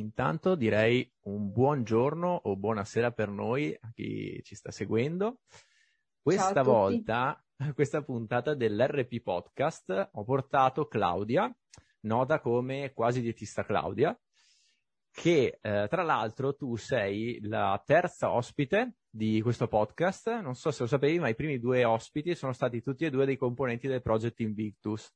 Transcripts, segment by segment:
intanto direi un buongiorno o buonasera per noi a chi ci sta seguendo. Questa volta, questa puntata dell'RP Podcast, ho portato Claudia, nota come quasi dietista Claudia, che eh, tra l'altro tu sei la terza ospite di questo podcast. Non so se lo sapevi, ma i primi due ospiti sono stati tutti e due dei componenti del Project Invictus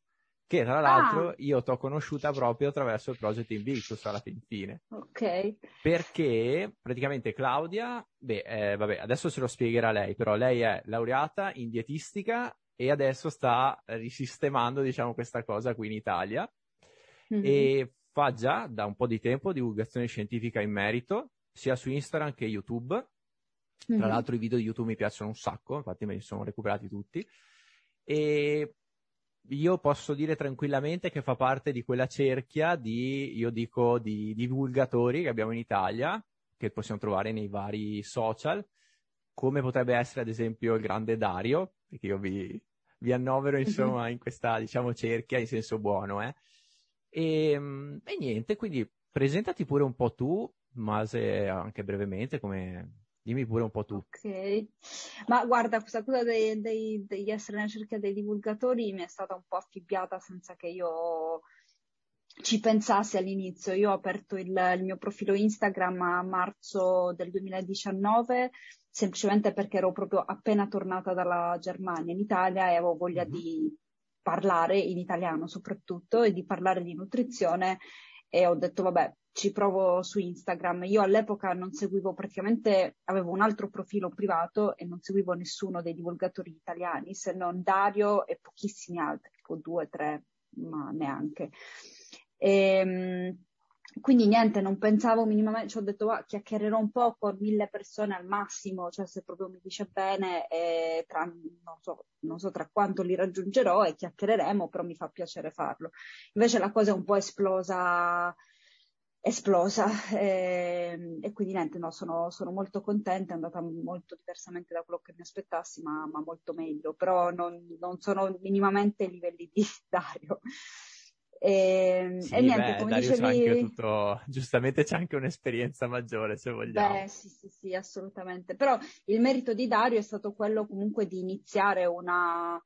che tra l'altro ah. io ti ho conosciuta proprio attraverso il Project Invictus alla fin fine. Ok. Perché praticamente Claudia, beh, eh, vabbè, adesso ce lo spiegherà lei, però lei è laureata in dietistica e adesso sta risistemando, diciamo, questa cosa qui in Italia mm-hmm. e fa già da un po' di tempo divulgazione scientifica in merito, sia su Instagram che YouTube. Tra mm-hmm. l'altro i video di YouTube mi piacciono un sacco, infatti me li sono recuperati tutti. E io posso dire tranquillamente che fa parte di quella cerchia di, io dico, di divulgatori che abbiamo in Italia, che possiamo trovare nei vari social, come potrebbe essere ad esempio il grande Dario, perché io vi, vi annovero mhm. insomma in questa, diciamo, cerchia in senso buono, eh. E, ehm, e niente, quindi presentati pure un po' tu, ma se anche brevemente come, Dimmi pure un po' tu. Ok, ma guarda, questa cosa dei, dei, degli essere nella cerchia dei divulgatori mi è stata un po' affibbiata senza che io ci pensassi all'inizio. Io ho aperto il, il mio profilo Instagram a marzo del 2019 semplicemente perché ero proprio appena tornata dalla Germania in Italia e avevo voglia mm-hmm. di parlare in italiano soprattutto e di parlare di nutrizione e ho detto vabbè ci provo su Instagram. Io all'epoca non seguivo praticamente, avevo un altro profilo privato e non seguivo nessuno dei divulgatori italiani, se non Dario e pochissimi altri, tipo due, tre, ma neanche. E, ehm, quindi niente, non pensavo minimamente, ci ho detto ah, chiacchiererò un po' con mille persone al massimo, cioè se proprio mi dice bene, e tra, non, so, non so tra quanto li raggiungerò e chiacchiereremo, però mi fa piacere farlo. Invece la cosa è un po' esplosa esplosa e, e quindi niente, no, sono, sono, molto contenta, è andata molto diversamente da quello che mi aspettassi, ma, ma molto meglio, però non, non, sono minimamente ai livelli di Dario. E, sì, e niente, beh, come Dario dicevi... Tutto, giustamente c'è anche un'esperienza maggiore se vogliamo. Beh, sì, sì, sì, assolutamente. Però il merito di Dario è stato quello comunque di iniziare una, ehm,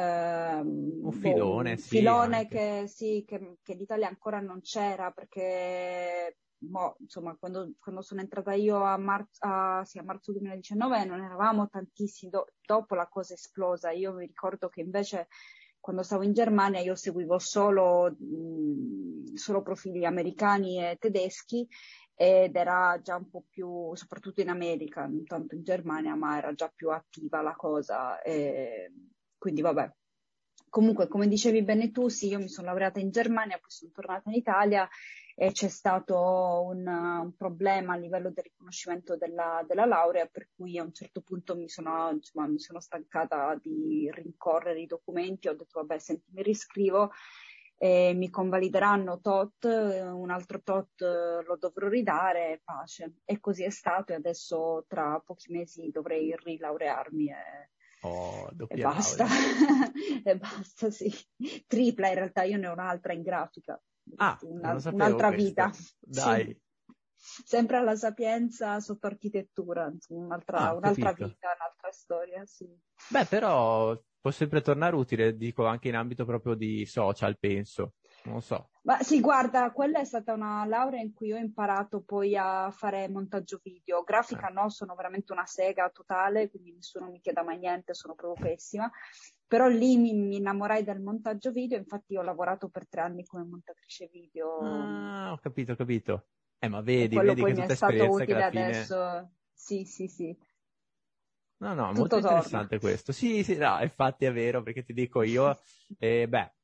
un filone, un sì, filone che, sì, che, che l'Italia ancora non c'era perché Mo, insomma, quando, quando, sono entrata io a, marzo, a, sì, a marzo 2019 non eravamo tantissimi, do, dopo la cosa esplosa. Io mi ricordo che invece quando stavo in Germania io seguivo solo, mh, solo profili americani e tedeschi ed era già un po' più, soprattutto in America, non tanto in Germania, ma era già più attiva la cosa. E, quindi vabbè. Comunque, come dicevi bene tu, sì, io mi sono laureata in Germania, poi sono tornata in Italia e c'è stato un, un problema a livello del riconoscimento della, della, laurea, per cui a un certo punto mi sono, insomma, mi sono stancata di rincorrere i documenti, ho detto vabbè, senti, mi riscrivo e mi convalideranno tot, un altro tot lo dovrò ridare, pace. E così è stato e adesso tra pochi mesi dovrei rilaurearmi e Oh, e basta, e basta, sì. Tripla in realtà, io ne ho un'altra in grafica. Ah, Una, un'altra questo. vita. Dai. Sì. Sempre alla sapienza sotto architettura, un'altra, ah, un'altra vita, un'altra storia, sì. Beh, però può sempre tornare utile, dico anche in ambito proprio di social, penso non so. Ma sì, guarda, quella è stata una laurea in cui ho imparato poi a fare montaggio video. Grafica eh. no, sono veramente una sega totale, quindi nessuno mi chieda mai niente, sono proprio pessima. Però lì mi, mi innamorai del montaggio video, infatti ho lavorato per tre anni come montatrice video. Ah, ho capito, ho capito. Eh, ma vedi, vedi che tutta esperienza che alla fine... adesso. Sì, sì, sì. No, no, Tutto molto torna. interessante questo. Sì, sì, no, infatti è vero, perché ti dico io, eh, beh,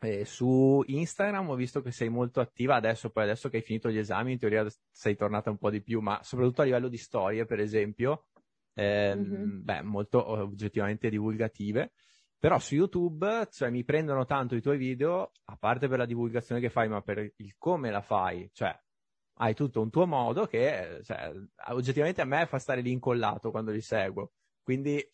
eh, su Instagram ho visto che sei molto attiva adesso, poi adesso che hai finito gli esami, in teoria sei tornata un po' di più, ma soprattutto a livello di storie, per esempio, eh, mm-hmm. beh, molto oggettivamente divulgative. Però su YouTube, cioè, mi prendono tanto i tuoi video, a parte per la divulgazione che fai, ma per il come la fai, cioè, hai tutto un tuo modo che, cioè, oggettivamente a me fa stare lì incollato quando li seguo. Quindi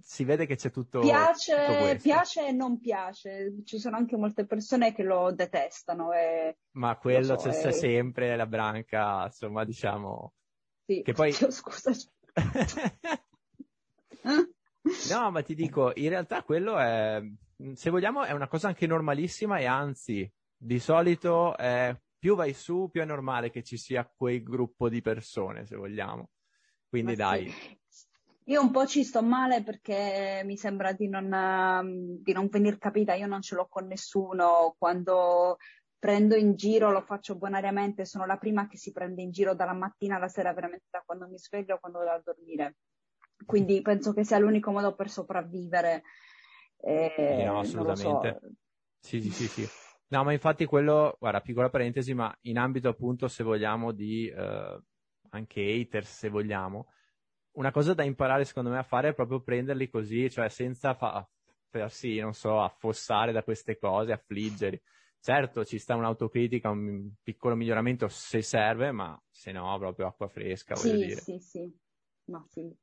si vede che c'è tutto. Piace, tutto piace e non piace. Ci sono anche molte persone che lo detestano. E, Ma quello so, c'è, è... sempre la branca, insomma, diciamo. Sì, che poi... Scusa. no, ma ti dico, in realtà quello è, se vogliamo, è una cosa anche normalissima e anzi, di solito è, più vai su, più è normale che ci sia quel gruppo di persone, se vogliamo. Quindi ma dai. Sì. Io un po' ci sto male perché mi sembra di non, di non venir capita, io non ce l'ho con nessuno, quando prendo in giro lo faccio bonariamente, sono la prima che si prende in giro dalla mattina alla sera, veramente da quando mi sveglio o quando vado a dormire. Quindi penso che sia l'unico modo per sopravvivere. Eh, no, assolutamente. So. Sì, sì, sì, sì. No, ma infatti quello, guarda, piccola parentesi, ma in ambito appunto, se vogliamo, di eh, anche haters, se vogliamo, una cosa da imparare secondo me a fare è proprio prenderli così, cioè senza fa- farsi, non so, affossare da queste cose, affliggerli. Certo, ci sta un'autocritica, un piccolo miglioramento se serve, ma se no, proprio acqua fresca, sì, voglio dire. Sì, sì, no, sì.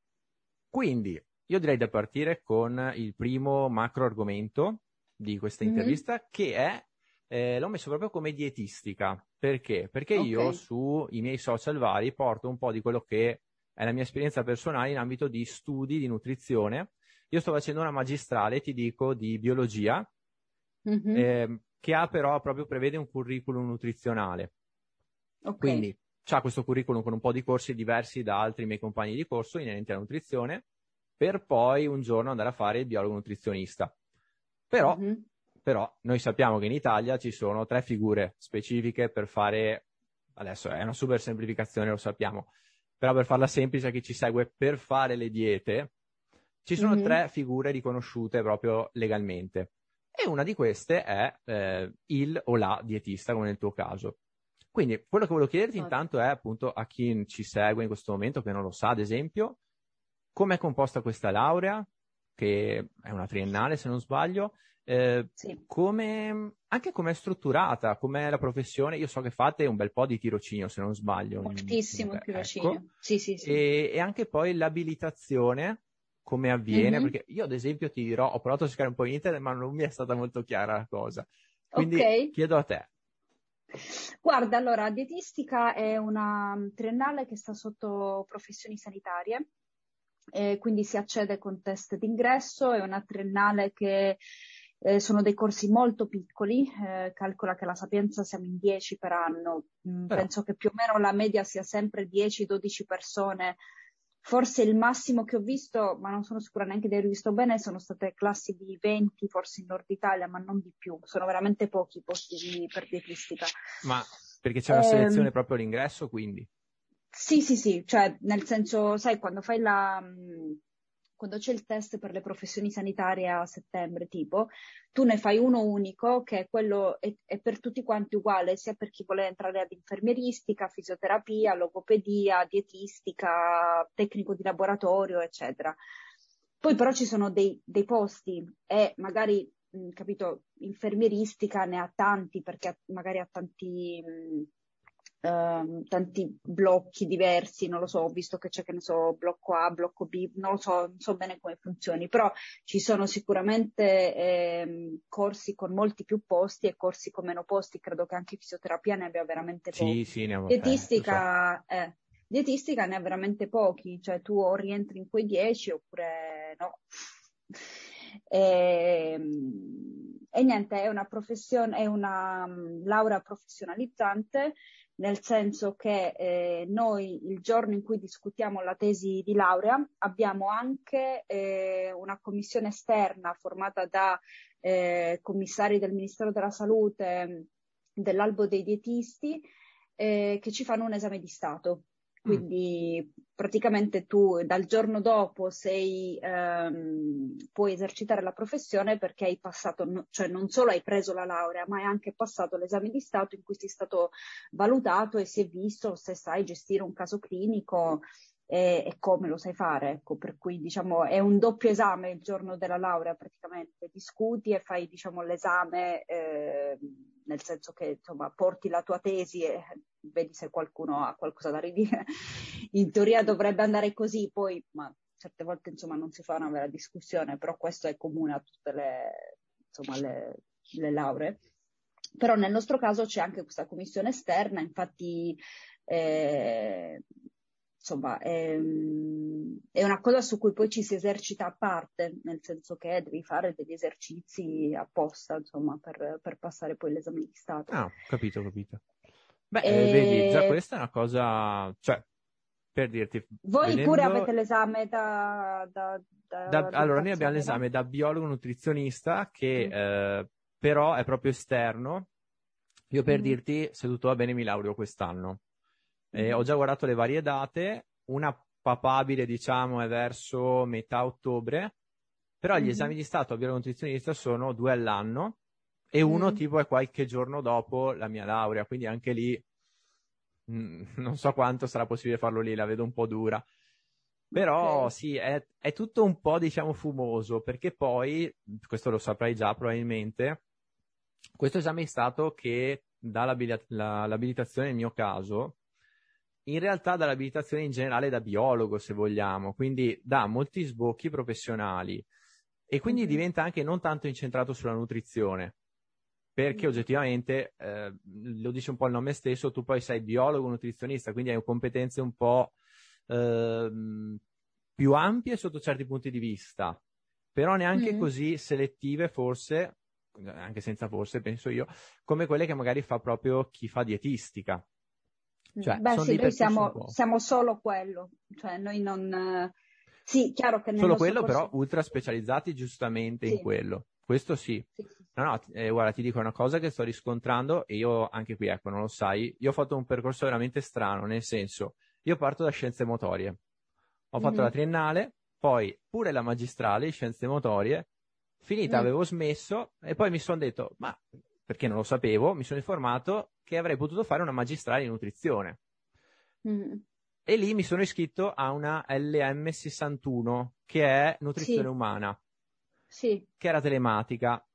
Quindi, io direi di partire con il primo macro argomento di questa mm-hmm. intervista, che è, eh, l'ho messo proprio come dietistica. Perché? Perché okay. io sui miei social vari porto un po' di quello che è la mia esperienza personale in ambito di studi di nutrizione. Io sto facendo una magistrale, ti dico, di biologia, mm-hmm. eh, che ha però proprio prevede un curriculum nutrizionale. Okay. Quindi ha questo curriculum con un po' di corsi diversi da altri miei compagni di corso inerenti alla nutrizione, per poi un giorno andare a fare il biologo nutrizionista. Però, mm-hmm. però noi sappiamo che in Italia ci sono tre figure specifiche per fare, adesso è una super semplificazione, lo sappiamo, però per farla semplice a chi ci segue, per fare le diete, ci sono mm-hmm. tre figure riconosciute proprio legalmente. E una di queste è eh, il o la dietista, come nel tuo caso. Quindi quello che volevo chiederti intanto è appunto a chi ci segue in questo momento, che non lo sa, ad esempio, come è composta questa laurea, che è una triennale se non sbaglio, eh, sì. come, anche come è strutturata, com'è la professione. Io so che fate un bel po' di tirocinio, se non sbaglio. Moltissimo Beh, tirocinio. Ecco. Sì, sì, sì. E, e, anche poi l'abilitazione, come avviene, mm-hmm. perché io ad esempio ti dirò, ho provato a cercare un po' in internet, ma non mi è stata molto chiara la cosa. Quindi okay. chiedo a te. Guarda, allora, dietistica è una triennale che sta sotto professioni sanitarie, quindi si accede con test d'ingresso, è una triennale che eh, sono dei corsi molto piccoli, eh, calcola che la Sapienza siamo in 10 per anno, mm, penso che più o meno la media sia sempre 10-12 persone, forse il massimo che ho visto, ma non sono sicura neanche di aver visto bene, sono state classi di 20 forse in Nord Italia, ma non di più, sono veramente pochi i posti di, per dietistica. Ma perché c'è una ehm, selezione proprio all'ingresso, quindi? Sì, sì, sì, cioè nel senso, sai, quando fai la... Mm, quando c'è il test per le professioni sanitarie a settembre, tipo, tu ne fai uno unico che è quello, è, è per tutti quanti uguale, sia per chi vuole entrare ad infermieristica, fisioterapia, logopedia, dietistica, tecnico di laboratorio, eccetera. Poi però ci sono dei, dei posti e magari, mh, capito, infermieristica ne ha tanti perché magari ha tanti... Mh, Uh, tanti blocchi diversi, non lo so, ho visto che c'è, che ne so, blocco A, blocco B, non lo so, non so bene come funzioni, però ci sono sicuramente eh, corsi con molti più posti e corsi con meno posti, credo che anche fisioterapia ne abbia veramente pochi. Sì, sì, ne Dietistica, so. eh, dietistica ne ha veramente pochi, cioè tu o rientri in quei 10 oppure no. E, ehm, e niente, è una professione, è una um, laurea professionalizzante nel senso che eh, noi il giorno in cui discutiamo la tesi di laurea abbiamo anche eh, una commissione esterna formata da eh, commissari del Ministero della Salute, dell'albo dei dietisti, eh, che ci fanno un esame di Stato. Mm. Quindi praticamente tu dal giorno dopo sei, ehm, puoi esercitare la professione perché hai passato, cioè non solo hai preso la laurea, ma hai anche passato l'esame di Stato in cui sei stato valutato e si è visto se sai gestire un caso clinico e, e come lo sai fare. Ecco, per cui diciamo è un doppio esame il giorno della laurea praticamente, discuti e fai diciamo l'esame. Eh, nel senso che insomma porti la tua tesi e vedi se qualcuno ha qualcosa da ridire. In teoria dovrebbe andare così, poi ma certe volte insomma non si fa una vera discussione, però questo è comune a tutte le, insomma, le, le lauree. Però nel nostro caso c'è anche questa commissione esterna, infatti eh, insomma è, è, una cosa su cui poi ci si esercita a parte, nel senso che devi fare degli esercizi apposta insomma, per, per passare poi l'esame di Stato. Ah, capito, capito. Beh, e... vedi, già questa è una cosa, cioè, per dirti. Voi vedendo... pure avete l'esame da. da, da, da allora, noi abbiamo l'esame da biologo nutrizionista che mm. eh, però è proprio esterno. Io per mm. dirti, se tutto va bene, mi laureo quest'anno. Eh, ho già guardato le varie date, una papabile, diciamo, è verso metà ottobre, però mm-hmm. gli esami di Stato a biologo nutrizionista sono due all'anno e uno mm. tipo è qualche giorno dopo la mia laurea, quindi anche lì Mm, non so quanto sarà possibile farlo lì, la vedo un po' dura. Però okay. sì, è, è, tutto un po' diciamo fumoso, perché poi, questo lo saprai già probabilmente, questo esame è stato che dà l'abilit- la, l'abilitazione nel mio caso, in realtà dà l'abilitazione in generale da biologo, se vogliamo, quindi dà molti sbocchi professionali e quindi mm-hmm. diventa anche non tanto incentrato sulla nutrizione, perché mm. oggettivamente, eh, lo dice un po' il nome stesso, tu poi sei biologo, nutrizionista, quindi hai competenze un po' eh, più ampie sotto certi punti di vista, però neanche mm. così selettive forse, anche senza forse penso io, come quelle che magari fa proprio chi fa dietistica. Cioè, Beh sì, noi siamo, siamo, solo quello, cioè noi non... Sì, chiaro che... Solo quello corso... però ultra specializzati giustamente sì. in quello. Questo sì. sì, sì. No, no, eh, guarda, ti dico una cosa che sto riscontrando e io anche qui, ecco, non lo sai, io ho fatto un percorso veramente strano, nel senso, io parto da scienze motorie. Ho fatto mm-hmm. la triennale, poi pure la magistrale scienze motorie, finita mm. avevo smesso e poi mi sono detto, ma perché non lo sapevo, mi sono informato che avrei potuto fare una magistrale in nutrizione. Mm. E lì mi sono iscritto a una LM61, che è nutrizione sì. umana sì. che era telematica.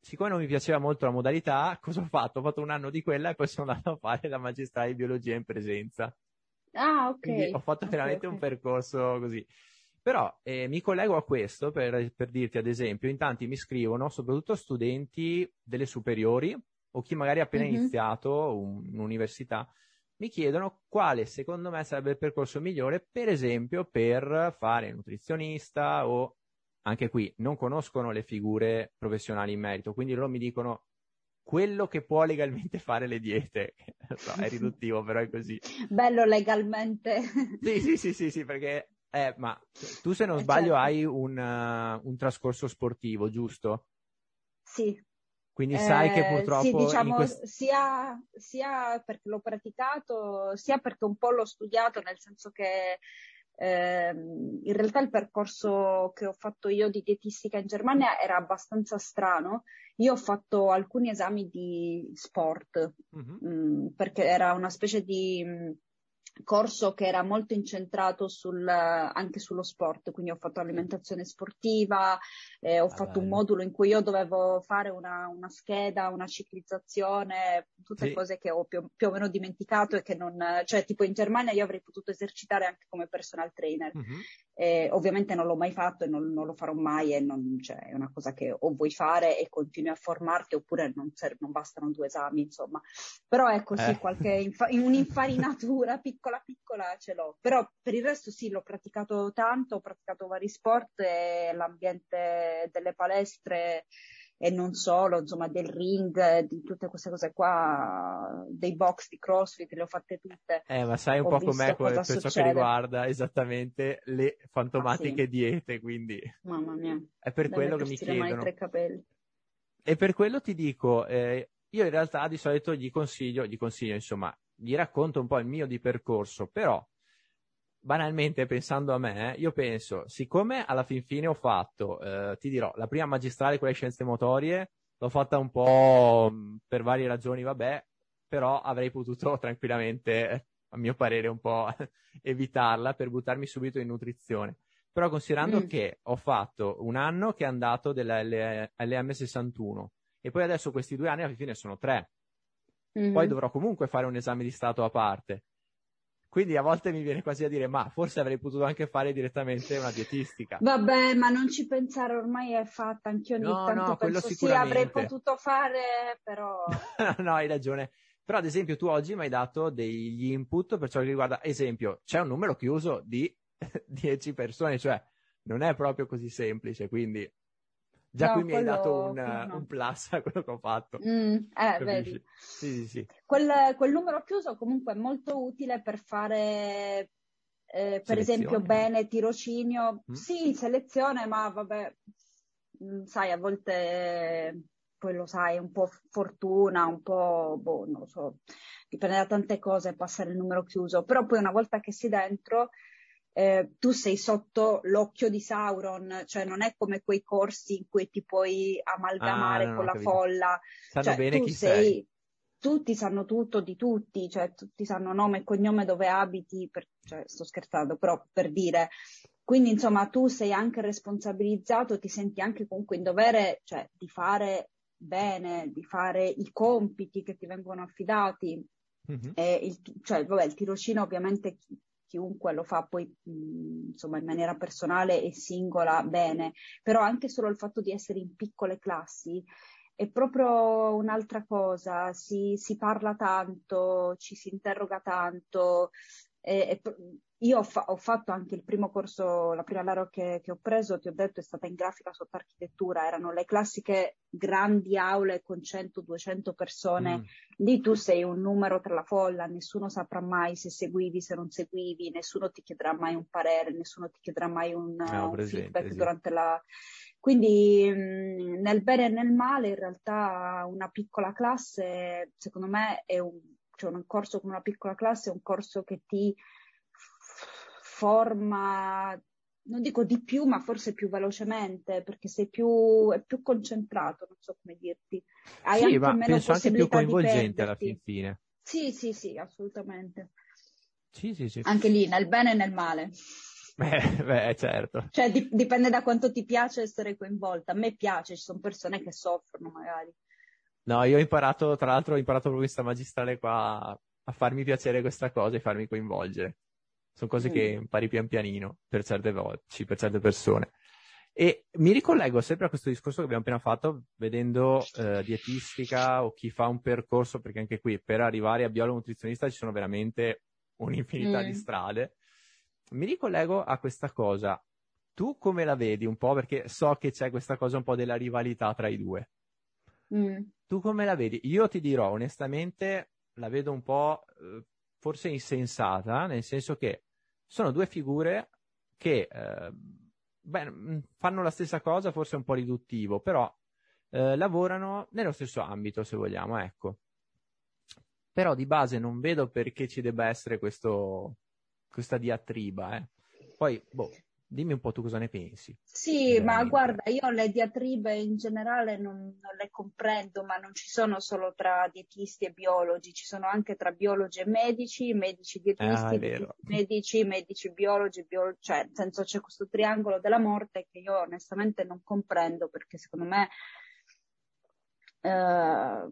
Siccome non mi piaceva molto la modalità, cosa ho fatto? Ho fatto un anno di quella e poi sono andato a fare la magistrale di biologia in presenza. Ah, ok. Quindi ho fatto okay, veramente okay. un percorso così. Però eh, mi collego a questo per, per, dirti, ad esempio, in tanti mi scrivono, soprattutto studenti delle superiori o chi magari ha appena mm-hmm. iniziato un'università, mi chiedono quale secondo me sarebbe il percorso migliore, per esempio, per fare nutrizionista o anche qui non conoscono le figure professionali in merito, quindi loro mi dicono quello che può legalmente fare le diete. so, è riduttivo, però è così. Bello legalmente. sì, sì, sì, sì, sì, perché eh, ma tu se non eh, sbaglio certo. hai un, uh, un, trascorso sportivo, giusto? Sì. Quindi sai che eh, purtroppo... Sì, diciamo, quest... sia, sia perché l'ho praticato, sia perché un po' l'ho studiato, nel senso che eh, in realtà il percorso che ho fatto io di dietistica in Germania era abbastanza strano. Io ho fatto alcuni esami di sport, mm-hmm. mh, perché era una specie di mh, corso che era molto incentrato sul, anche sullo sport, quindi ho fatto alimentazione sportiva, eh, ho ah, fatto bello. un modulo in cui io dovevo fare una, una scheda, una ciclizzazione, tutte sì. cose che ho più, più, o meno dimenticato e che non, cioè tipo in Germania io avrei potuto esercitare anche come personal trainer. Mm-hmm. Eh, ovviamente non l'ho mai fatto e non, non lo farò mai e non, cioè, è una cosa che o vuoi fare e continui a formarti oppure non, serve, non bastano due esami, insomma. Però così, eh. qualche infa- un'infarinatura piccola piccola ce l'ho. Però per il resto sì, l'ho praticato tanto, ho praticato vari sport e l'ambiente delle palestre e non solo, insomma, del ring, di tutte queste cose qua, dei box di CrossFit, le ho fatte tutte. Eh, ma sai un Ho po' com'è per succede. ciò che riguarda esattamente le fantomatiche ah, sì. diete, quindi... Mamma mia. È per quello che mi chiedono. E per quello ti dico, eh, io in realtà di solito gli consiglio, gli consiglio, insomma, gli racconto un po' il mio di percorso, però banalmente pensando a me, io penso, siccome alla fin fine ho fatto, eh, ti dirò, la prima magistrale con le scienze motorie, l'ho fatta un po' mm, per varie ragioni, vabbè, però avrei potuto tranquillamente, a mio parere, un po' evitarla per buttarmi subito in nutrizione. Però considerando mm. che ho fatto un anno che è andato della LM61 e poi adesso questi due anni alla fine sono tre, mm. poi dovrò comunque fare un esame di stato a parte Quindi a volte mi viene quasi a dire, ma forse avrei potuto anche fare direttamente una dietistica. Vabbè, ma non ci pensare, ormai è fatta, anch'io ogni no, tanto no, penso sì, avrei potuto fare, però... no, hai ragione. Però ad esempio tu oggi mi hai dato degli input per ciò che riguarda, esempio, c'è un numero chiuso di 10 persone, cioè non è proprio così semplice, quindi Già no, qui mi hai dato un, no. un, plus a quello che ho fatto. Mm, eh, vedi. Sì, sì, sì. Quel, quel, numero chiuso comunque è molto utile per fare, eh, per esempio, bene tirocinio. Mm. Sì, selezione, ma vabbè, mm, sai, a volte poi lo sai, un po' fortuna, un po', boh, non lo so, dipende da tante cose passare il numero chiuso, però poi una volta che sei dentro eh, tu sei sotto l'occhio di Sauron, cioè non è come quei corsi in cui ti puoi amalgamare ah, no, con la capito. folla. Sanno cioè, bene chi sei, sei. Tutti sanno tutto di tutti, cioè tutti sanno nome e cognome dove abiti, per, cioè, sto scherzando, però per dire. Quindi insomma tu sei anche responsabilizzato, ti senti anche comunque in dovere cioè, di fare bene, di fare i compiti che ti vengono affidati. Mm-hmm. Il, cioè, vabbè, il tirocinio ovviamente chiunque lo fa poi mh, insomma in maniera personale e singola bene, però anche solo il fatto di essere in piccole classi è proprio un'altra cosa, si, si parla tanto, ci si interroga tanto, e, e, io ho, fa- ho, fatto anche il primo corso, la prima laurea che, che, ho preso, ti ho detto, è stata in grafica sotto architettura, erano le classiche grandi aule con 100-200 persone, mm. lì tu sei un numero tra la folla, nessuno saprà mai se seguivi, se non seguivi, nessuno ti chiederà mai un parere, nessuno ti chiederà mai un, no, un feedback sì. durante la... Quindi mh, nel bene e nel male in realtà una piccola classe, secondo me, è un, cioè un corso con una piccola classe, è un corso che ti forma, non dico di più, ma forse più velocemente, perché sei più, è più concentrato, non so come dirti. Hai sì, anche ma meno penso anche più coinvolgente alla fin fine. Sì, sì, sì, assolutamente. Sì, sì, sì. Anche lì, nel bene e nel male. Beh, beh certo. Cioè, di- dipende da quanto ti piace essere coinvolta. A me piace, ci sono persone che soffrono magari. No, io ho imparato, tra l'altro ho imparato proprio questa magistrale qua a farmi piacere questa cosa e farmi coinvolgere. Sono cose mm. che impari pian pianino per certe voci, per certe persone. E mi ricollego sempre a questo discorso che abbiamo appena fatto, vedendo eh, dietistica o chi fa un percorso, perché anche qui per arrivare a biologo nutrizionista ci sono veramente un'infinità mm. di strade. Mi ricollego a questa cosa. Tu come la vedi un po'? Perché so che c'è questa cosa un po' della rivalità tra i due. Mm. Tu come la vedi? Io ti dirò onestamente, la vedo un po' eh, forse insensata, nel senso che sono due figure che eh, beh, mm, fanno la stessa cosa, forse un po' riduttivo, però eh, lavorano nello stesso ambito, se vogliamo, ecco. Però di base non vedo perché ci debba essere questo, questa diatriba, eh. Poi, boh, Dimmi un po' tu cosa ne pensi. Sì, ma guarda, io le diatribe in generale non, non, le comprendo, ma non ci sono solo tra dietisti e biologi, ci sono anche tra biologi e medici, medici dietisti, ah, medici, medici biologi, biologi, cioè nel senso c'è questo triangolo della morte che io onestamente non comprendo perché secondo me eh,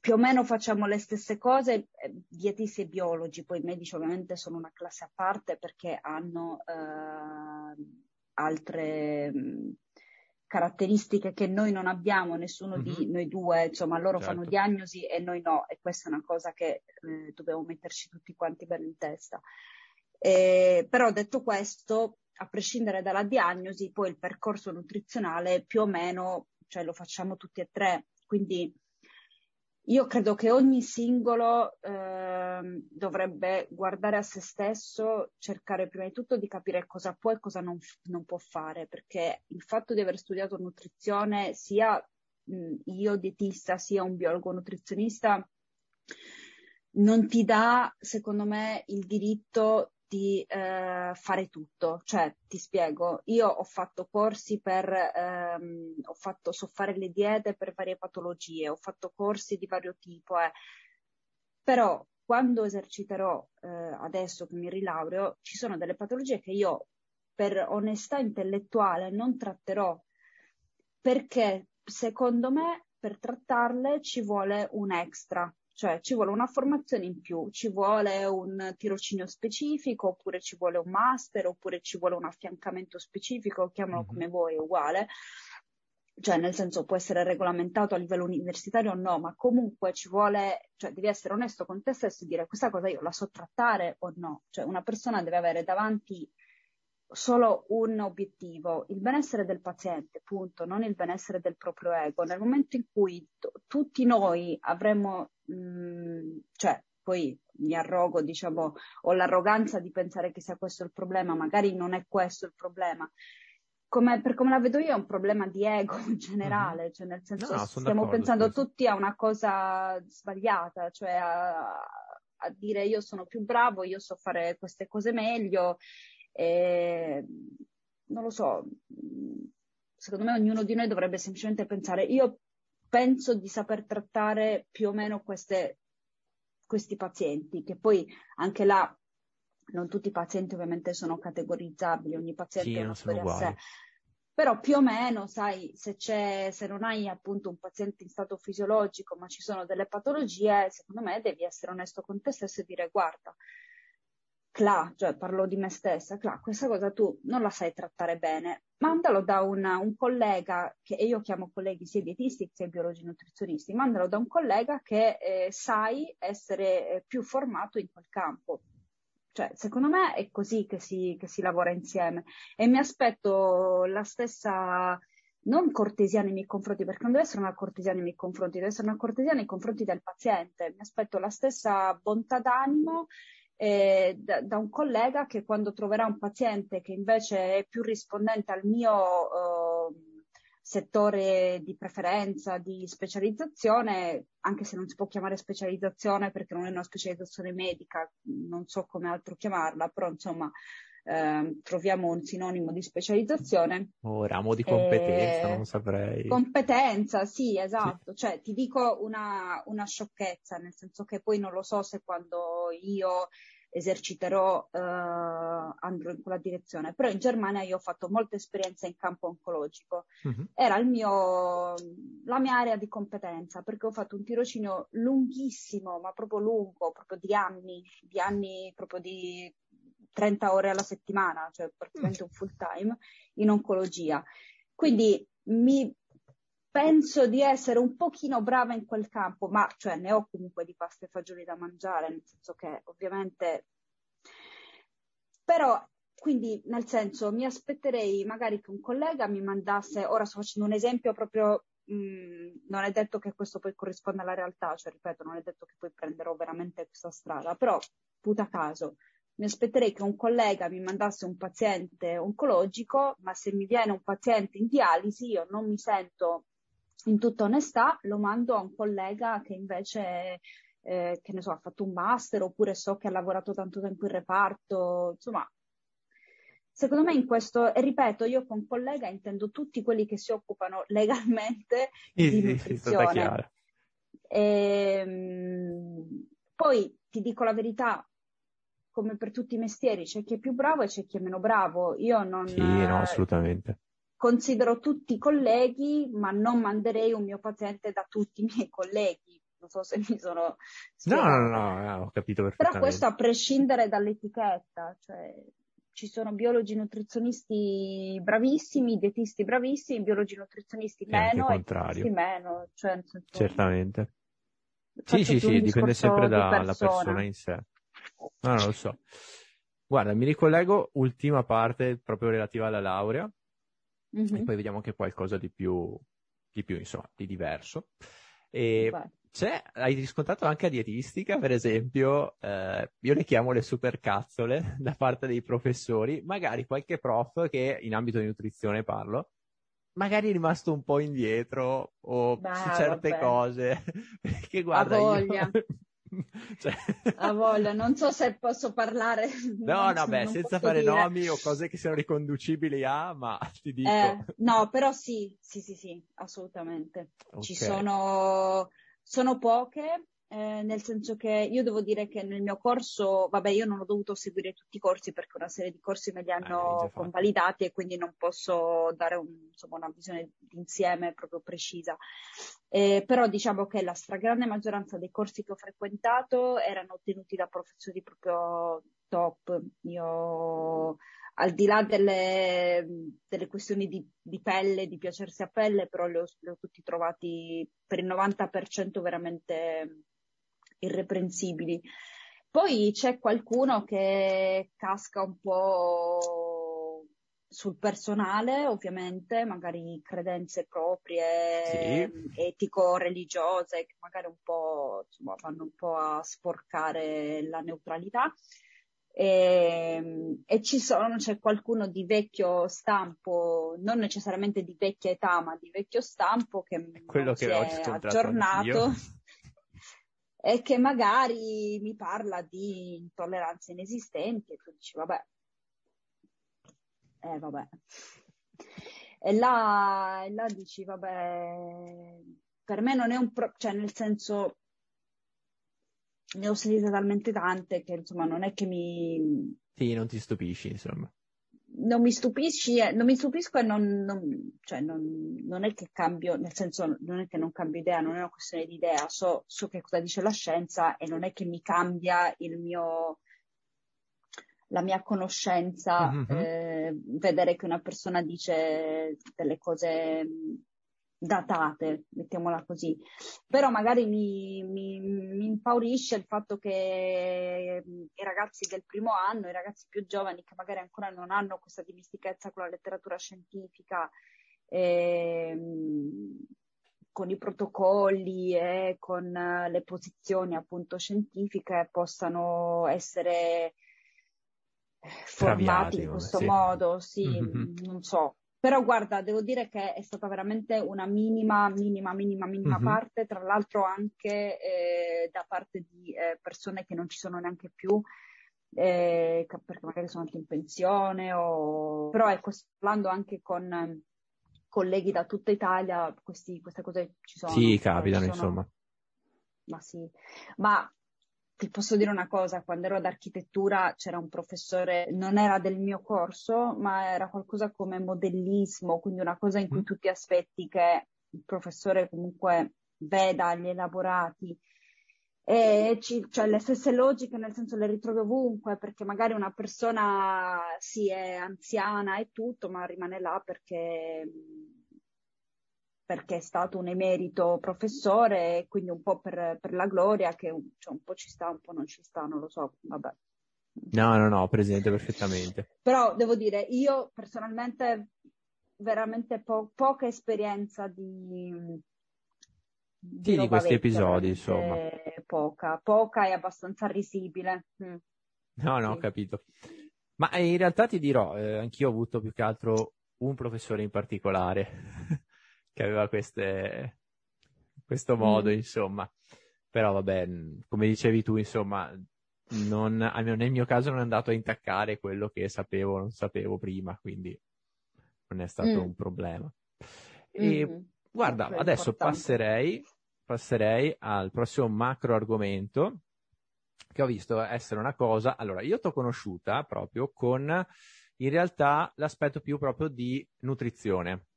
più o meno facciamo le stesse cose, eh, dietisti e biologi, poi i medici ovviamente sono una classe a parte perché hanno eh, altre mh, mm, caratteristiche che noi non abbiamo, nessuno mm-hmm. di noi due, insomma loro certo. fanno diagnosi e noi no, e questa è una cosa che eh, dobbiamo metterci tutti quanti bene in testa. Eh, però detto questo, a prescindere dalla diagnosi, poi il percorso nutrizionale più o meno cioè, lo facciamo tutti e tre, quindi io credo che ogni singolo eh, dovrebbe guardare a se stesso, cercare prima di tutto di capire cosa può e cosa non, non può fare, perché il fatto di aver studiato nutrizione, sia mh, io dietista, sia un biologo nutrizionista, non ti dà, secondo me, il diritto di eh, fare tutto. Cioè, ti spiego, io ho fatto corsi per, ehm, ho fatto, so fare le diete per varie patologie, ho fatto corsi di vario tipo, eh. però quando eserciterò eh, adesso che mi rilaureo, ci sono delle patologie che io per onestà intellettuale non tratterò perché secondo me per trattarle ci vuole un extra, cioè ci vuole una formazione in più, ci vuole un tirocinio specifico, oppure ci vuole un master, oppure ci vuole un affiancamento specifico, chiamalo mm-hmm. come vuoi, è uguale. Cioè nel senso può essere regolamentato a livello universitario o no, ma comunque ci vuole, cioè devi essere onesto con te stesso e dire questa cosa io la so trattare o no, cioè una persona deve avere davanti solo un obiettivo, il benessere del paziente, punto, non il benessere del proprio ego. Nel momento in cui t- tutti noi avremmo, mh, mm, cioè poi mi arrogo, diciamo, ho l'arroganza di pensare che sia questo il problema, magari non è questo il problema, come, per come la vedo io è un problema di ego in generale, mm-hmm. cioè nel senso no, stiamo pensando tutti a una cosa sbagliata, cioè a, a, dire io sono più bravo, io so fare queste cose meglio, e, non lo so, secondo me ognuno di noi dovrebbe semplicemente pensare io penso di saper trattare più o meno queste, questi pazienti, che poi anche là non tutti i pazienti ovviamente sono categorizzabili, ogni paziente sì, è una storia a sé. Però più o meno, sai, se, c'è, se non hai appunto un paziente in stato fisiologico, ma ci sono delle patologie, secondo me devi essere onesto con te stesso e dire guarda, Cla, cioè parlo di me stessa, Cla, questa cosa tu non la sai trattare bene, mandalo da una, un collega, che io chiamo colleghi sia dietisti sia biologi nutrizionisti, mandalo da un collega che eh, sai essere eh, più formato in quel campo. Cioè, secondo me è così che si, che si lavora insieme e mi aspetto la stessa, non cortesia nei miei confronti, perché non deve essere una cortesia nei miei confronti, deve essere una cortesia nei confronti del paziente. Mi aspetto la stessa bontà d'animo eh, da, da, un collega che quando troverà un paziente che invece è più rispondente al mio eh, settore di preferenza, di specializzazione, anche se non si può chiamare specializzazione perché non è una specializzazione medica, non so come altro chiamarla, però insomma eh, troviamo un sinonimo di specializzazione. Oh, ramo di competenza, eh, non saprei. Competenza, sì, esatto. Sì. Cioè, ti dico una, una sciocchezza, nel senso che poi non lo so se quando io eserciterò, eh, andrò in quella direzione. Però in Germania io ho fatto molta esperienza in campo oncologico. Uh-huh. Era il mio, la mia area di competenza perché ho fatto un tirocinio lunghissimo, ma proprio lungo, proprio di anni, di anni proprio di 30 ore alla settimana, cioè praticamente un full time in oncologia. Quindi mi penso di essere un pochino brava in quel campo, ma cioè, ne ho comunque di pasta e fagioli da mangiare, nel senso che ovviamente... Però, quindi, nel senso, mi aspetterei magari che un collega mi mandasse, ora sto facendo un esempio proprio, mh, mm, non è detto che questo poi corrisponda alla realtà, cioè, ripeto, non è detto che poi prenderò veramente questa strada, però, puta caso, mi aspetterei che un collega mi mandasse un paziente oncologico, ma se mi viene un paziente in dialisi, io non mi sento in tutta onestà lo mando a un collega che invece, eh, che ne so, ha fatto un master oppure so che ha lavorato tanto tempo in reparto, insomma. Secondo me in questo, e ripeto, io con collega intendo tutti quelli che si occupano legalmente sì, di sì, nutrizione. E, ehm, poi ti dico la verità, come per tutti i mestieri, c'è chi è più bravo e c'è chi è meno bravo. Io non. Sì, no, assolutamente considero tutti colleghi, ma non manderei un mio paziente da tutti i miei colleghi. Non so se mi sono No, no, no, no, ho capito perfettamente. Però questo a prescindere dall'etichetta, cioè ci sono biologi nutrizionisti bravissimi, dietisti bravissimi, biologi nutrizionisti e meno e dietisti meno. Cioè, senso, Certamente. Sì, sì, sì, dipende sempre dalla persona. persona in sé. No, non lo so. Guarda, mi ricollego, ultima parte proprio relativa alla laurea mm-hmm. e poi vediamo anche qualcosa di più, di più insomma, di diverso. E c'è, hai riscontrato anche a dietistica, per esempio, eh, io le chiamo le supercazzole da parte dei professori, magari qualche prof che in ambito di nutrizione parlo, magari è rimasto un po' indietro o Beh, su certe vabbè. cose, perché guarda, io, cioè... A voglia, non so se posso parlare. No, no, beh, senza fare dire. nomi o cose che siano riconducibili a, ma ti dico. Eh, no, però sì, sì, sì, sì, assolutamente. Okay. Ci sono, sono poche, eh, nel senso che io devo dire che nel mio corso, vabbè, io non ho dovuto seguire tutti i corsi perché una serie di corsi me li hanno eh, convalidati e quindi non posso dare un, insomma, una visione d'insieme proprio precisa. Eh, però diciamo che la stragrande maggioranza dei corsi che ho frequentato erano ottenuti da professori proprio top. Io al di là delle, delle questioni di, di, pelle, di piacersi a pelle, però li ho, li ho tutti trovati per il 90% veramente irreprensibili. Poi c'è qualcuno che casca un po' sul personale, ovviamente, magari credenze proprie, sì. etico-religiose, che magari un po' insomma, vanno un po' a sporcare la neutralità. E, ehm, e, ci sono, c'è qualcuno di vecchio stampo, non necessariamente di vecchia età, ma di vecchio stampo che, quello che ho aggiornato e che magari mi parla di intolleranze inesistenti e tu dici vabbè, eh vabbè. E là, e là dici vabbè, per me non è un pro, cioè nel senso ne ho sentite talmente tante che insomma non è che mi... Sì, non ti stupisci insomma non mi stupisci, non mi stupisco e non, non, cioè non, non, è che cambio, nel senso non è che non cambio idea, non è una questione di idea, so, so che cosa dice la scienza e non è che mi cambia il mio, la mia conoscenza, mm-hmm. eh, vedere che una persona dice delle cose datate, mettiamola così. Però magari mi, mi, mi, impaurisce il fatto che i ragazzi del primo anno, i ragazzi più giovani che magari ancora non hanno questa dimestichezza con la letteratura scientifica, ehm, con i protocolli e con le posizioni appunto scientifiche possano essere formati in questo sì. modo, sì, mm-hmm. non so, però guarda, devo dire che è stata veramente una minima, minima, minima, minima mm-hmm. parte, tra l'altro anche eh, da parte di eh, persone che non ci sono neanche più, eh, perché magari sono anche in pensione, o... però ecco, parlando anche con colleghi da tutta Italia, questi, queste cose ci sono. Sì, capitano, sono... insomma. Ma sì, ma ti posso dire una cosa, quando ero ad architettura c'era un professore, non era del mio corso, ma era qualcosa come modellismo, quindi una cosa in cui mm. tu ti aspetti che il professore comunque veda gli elaborati. E ci, cioè le stesse logiche, nel senso le ritrovi ovunque, perché magari una persona sì è anziana e tutto, ma rimane là perché perché è stato un emerito professore quindi un po' per, per la gloria che cioè, un po' ci sta, un po' non ci sta, non lo so, vabbè. No, no, no, presente perfettamente. Però devo dire, io personalmente veramente po- poca esperienza di, di, sì, di questi episodi, insomma. Poca, poca e abbastanza risibile. Mm. No, no, sì. ho capito. Ma in realtà ti dirò, eh, anch'io ho avuto più che altro un professore in particolare che aveva queste, questo modo, mm. insomma. Però vabbè, come dicevi tu, insomma, non, almeno nel mio caso non è andato a intaccare quello che sapevo o non sapevo prima, quindi non è stato mm. un problema. E mm-hmm. guarda, adesso passerei, passerei al prossimo macro argomento che ho visto essere una cosa. Allora, io ti ho conosciuta proprio con in realtà l'aspetto più proprio di nutrizione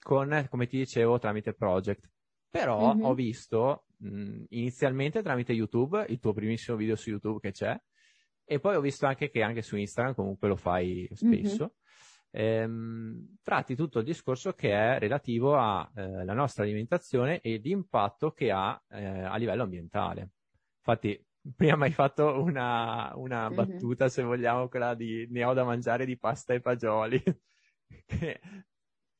con, come ti dicevo, tramite Project. Però mm-hmm. ho visto mh, inizialmente tramite YouTube, il tuo primissimo video su YouTube che c'è, e poi ho visto anche che anche su Instagram comunque lo fai spesso. Mm-hmm. Ehm, tratti tutto il discorso che è relativo alla eh, nostra alimentazione e l'impatto che ha eh, a livello ambientale. Infatti, prima hai fatto una, una mm-hmm. battuta, se vogliamo, quella di ne ho da mangiare di pasta e fagioli, che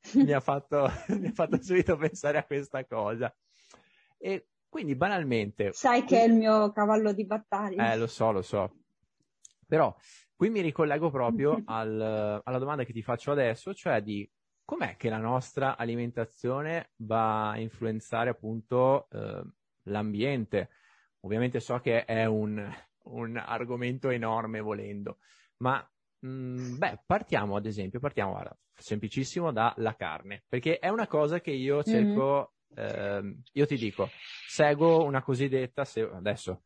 mi, ha fatto, mi ha fatto subito pensare a questa cosa. E quindi banalmente... Sai che è il mio cavallo di battaglia. Eh, lo so, lo so. Però qui mi ricollego proprio al, alla domanda che ti faccio adesso, cioè di com'è che la nostra alimentazione va a influenzare appunto eh, l'ambiente. Ovviamente so che è un, un argomento enorme volendo, ma Mm, beh, partiamo ad esempio, partiamo guarda, semplicissimo dalla carne, perché è una cosa che io cerco eh, io ti dico, seguo una cosiddetta, se, adesso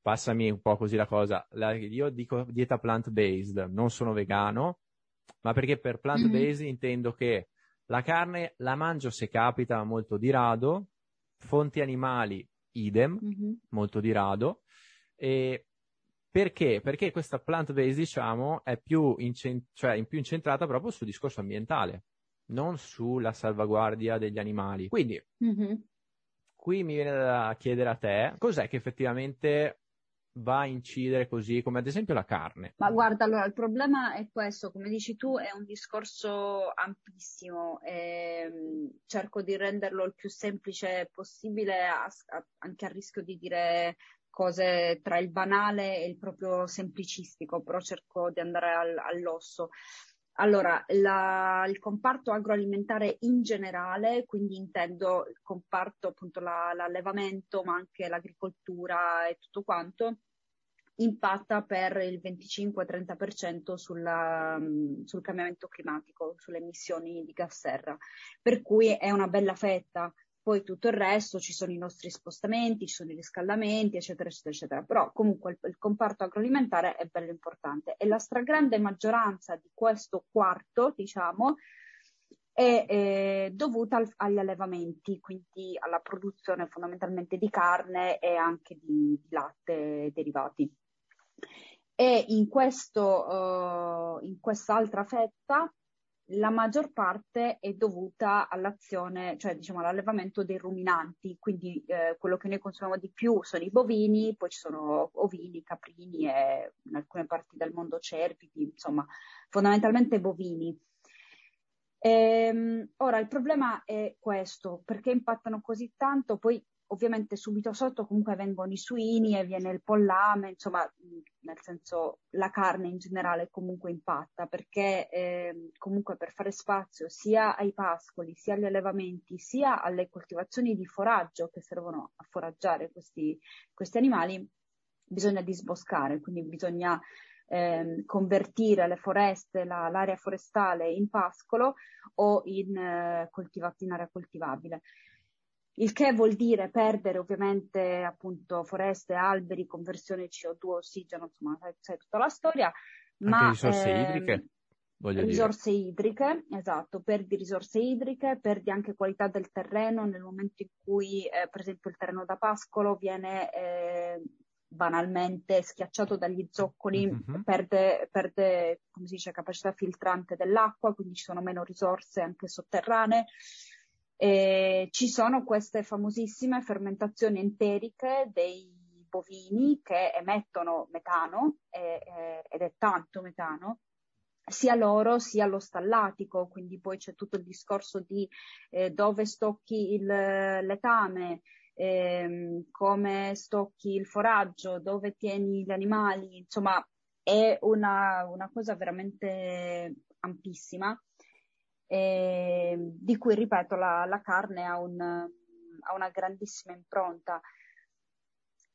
passami un po' così la cosa, la, io dico dieta plant-based, non sono vegano, ma perché per plant-based mm-hmm. intendo che la carne la mangio se capita molto di rado, fonti animali idem, mm-hmm. molto di rado, e perché? Perché questa plant-based, diciamo, è più, incent- cioè, più incentrata proprio sul discorso ambientale, non sulla salvaguardia degli animali. Quindi, mm-hmm. qui mi viene da chiedere a te, cos'è che effettivamente va a incidere così, come ad esempio la carne? Ma guarda, allora il problema è questo, come dici tu, è un discorso ampissimo, e, cerco di renderlo il più semplice possibile, a, a, anche a rischio di dire cose tra il banale e il proprio semplicistico, però cerco di andare al, all'osso. Allora, la, il comparto agroalimentare in generale, quindi intendo il comparto appunto la, l'allevamento, ma anche l'agricoltura e tutto quanto, impatta per il 25-30% sulla, sul cambiamento climatico, sulle emissioni di gas serra. Per cui è una bella fetta poi tutto il resto ci sono i nostri spostamenti, ci sono i riscaldamenti, eccetera, eccetera, eccetera. Però comunque il, il comparto agroalimentare è bello importante e la stragrande maggioranza di questo quarto, diciamo, è eh, dovuta al, agli allevamenti, quindi alla produzione fondamentalmente di carne e anche di, di latte derivati. E in, questo, uh, in quest'altra fetta la maggior parte è dovuta all'azione, cioè diciamo all'allevamento dei ruminanti, quindi eh, quello che noi consumiamo di più sono i bovini, poi ci sono ovini, caprini e in alcune parti del mondo cerviti, insomma fondamentalmente bovini. Ehm, ora il problema è questo, perché impattano così tanto, poi ovviamente subito sotto comunque vengono i suini e viene il pollame, insomma, nel senso la carne in generale comunque impatta perché eh, comunque per fare spazio sia ai pascoli, sia agli allevamenti, sia alle coltivazioni di foraggio che servono a foraggiare questi, questi animali, bisogna disboscare, quindi bisogna eh, convertire le foreste, la, l'area forestale in pascolo o in, eh, in area coltivabile il che vuol dire perdere ovviamente appunto foreste, alberi, conversione CO2, ossigeno, insomma, sai, sai tutta la storia. Ma, Anche risorse ehm, idriche. Voglio risorse dire. idriche, esatto, perdi risorse idriche, perdi anche qualità del terreno nel momento in cui, eh, per esempio, il terreno da pascolo viene eh, banalmente schiacciato dagli zoccoli, mm-hmm. perde, perde, come si dice, capacità filtrante dell'acqua, quindi ci sono meno risorse anche sotterranee. E ci sono queste famosissime fermentazioni enteriche dei bovini che emettono metano e, e, ed è tanto metano sia loro sia lo stallatico, quindi poi c'è tutto il discorso di eh, dove stocchi il letame, eh, come stocchi il foraggio, dove tieni gli animali, insomma è una, una cosa veramente ampissima eh, di cui, ripeto, la, la carne ha, un, ha una grandissima impronta.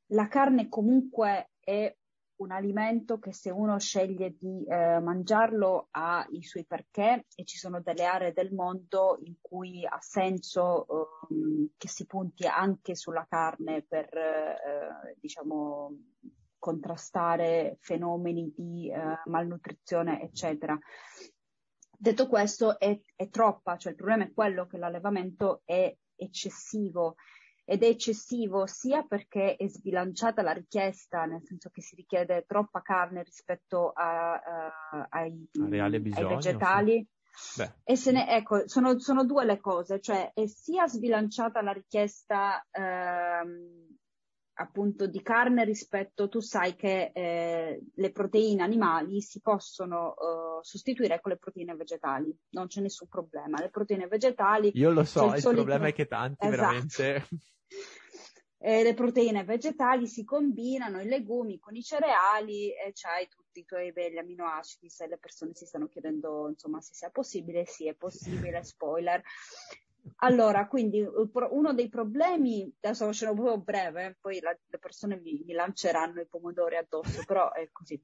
La carne comunque è un alimento che se uno sceglie di eh, mangiarlo ha i suoi perché e ci sono delle aree del mondo in cui ha senso eh, che si punti anche sulla carne per eh, diciamo contrastare fenomeni di eh, malnutrizione eccetera. Detto questo, è, è troppa, cioè il problema è quello che l'allevamento è eccessivo ed è eccessivo sia perché è sbilanciata la richiesta, nel senso che si richiede troppa carne rispetto a, a, ai, bisogno, ai, vegetali. Sì. E se ne, ecco, sono, sono, due le cose, cioè è sia sbilanciata la richiesta ehm, appunto di carne rispetto, tu sai che eh, le proteine animali si possono uh, sostituire con le proteine vegetali, non c'è nessun problema. Le proteine vegetali... Io lo so, il, il solito... problema è che tanti esatto. veramente... Eh, le proteine vegetali si combinano i legumi con i cereali e c'hai tutti i tuoi belli aminoacidi. Se le persone si stanno chiedendo insomma se sia possibile, sì, è possibile, spoiler. Allora, quindi uno dei problemi, adesso faccio proprio breve, poi la, le persone mi, mi, lanceranno i pomodori addosso, però è così.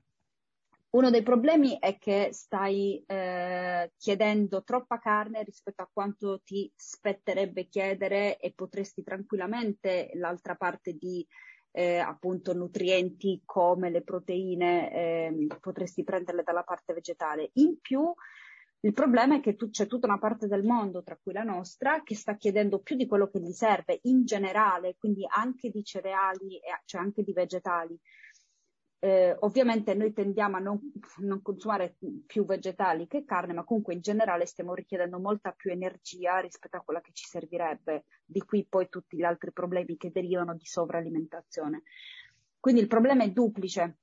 Uno dei problemi è che stai eh, chiedendo troppa carne rispetto a quanto ti spetterebbe chiedere e potresti tranquillamente l'altra parte di eh, appunto nutrienti come le proteine eh, potresti prenderle dalla parte vegetale. In più il problema è che tu, c'è tutta una parte del mondo, tra cui la nostra, che sta chiedendo più di quello che gli serve in generale, quindi anche di cereali, cioè anche di vegetali. Eh, ovviamente noi tendiamo a non, non, consumare più vegetali che carne, ma comunque in generale stiamo richiedendo molta più energia rispetto a quella che ci servirebbe, di qui poi tutti gli altri problemi che derivano di sovralimentazione. Quindi il problema è duplice.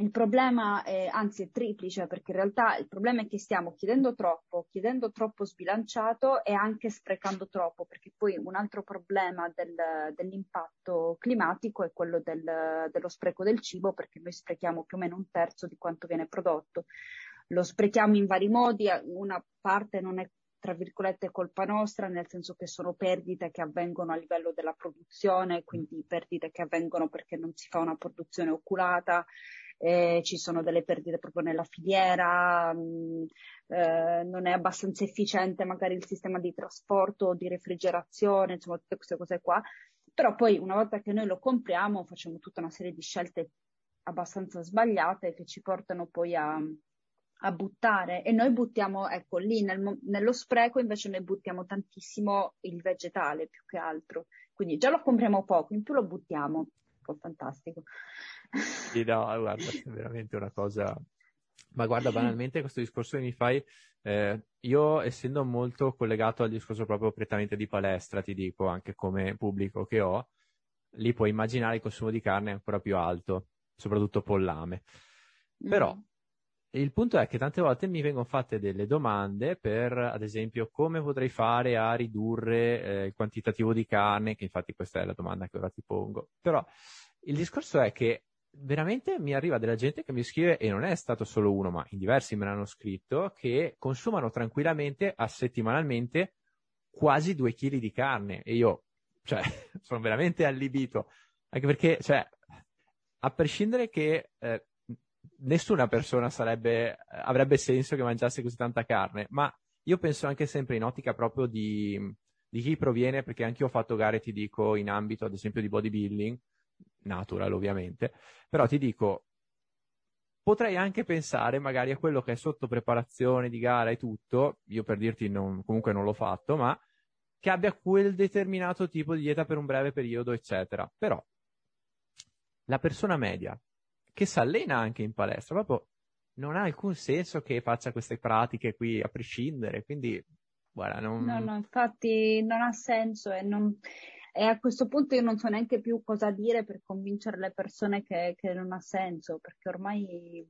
Il problema è, anzi è triplice, perché in realtà il problema è che stiamo chiedendo troppo, chiedendo troppo sbilanciato e anche sprecando troppo, perché poi un altro problema del, dell'impatto climatico è quello del, dello spreco del cibo, perché noi sprechiamo più o meno un terzo di quanto viene prodotto. Lo sprechiamo in vari modi, una parte non è tra virgolette colpa nostra, nel senso che sono perdite che avvengono a livello della produzione, quindi perdite che avvengono perché non si fa una produzione oculata, eh, ci sono delle perdite proprio nella filiera, mh, mm, eh, non è abbastanza efficiente magari il sistema di trasporto, di refrigerazione, insomma tutte queste cose qua. Però poi una volta che noi lo compriamo facciamo tutta una serie di scelte abbastanza sbagliate che ci portano poi a, a buttare e noi buttiamo, ecco, lì nel, nello spreco invece noi buttiamo tantissimo il vegetale più che altro. Quindi già lo compriamo poco, in più lo buttiamo. Un fantastico. Sì, no, guarda, è veramente una cosa... Ma guarda, banalmente questo discorso che mi fai, eh, io essendo molto collegato al discorso proprio prettamente di palestra, ti dico, anche come pubblico che ho, lì puoi immaginare il consumo di carne ancora più alto, soprattutto pollame. Però mm. Il punto è che tante volte mi vengono fatte delle domande per, ad esempio, come potrei fare a ridurre eh, il quantitativo di carne, che infatti questa è la domanda che ora ti pongo. Però il discorso è che veramente mi arriva della gente che mi scrive, e non è stato solo uno, ma in diversi me l'hanno scritto, che consumano tranquillamente a settimanalmente quasi due chili di carne. E io, cioè, sono veramente allibito. Anche perché, cioè, a prescindere che eh, nessuna persona sarebbe, avrebbe senso che mangiasse così tanta carne, ma io penso anche sempre in ottica proprio di, di chi proviene, perché anche io ho fatto gare, ti dico, in ambito, ad esempio, di bodybuilding, natural ovviamente, però ti dico, potrei anche pensare magari a quello che è sotto preparazione di gara e tutto, io per dirti non, comunque non l'ho fatto, ma che abbia quel determinato tipo di dieta per un breve periodo, eccetera. Però la persona media che si allena anche in palestra, proprio non ha alcun senso che faccia queste pratiche qui a prescindere, quindi guarda, non... No, no, infatti non ha senso e non e a questo punto io non so neanche più cosa dire per convincere le persone che, che non ha senso, perché ormai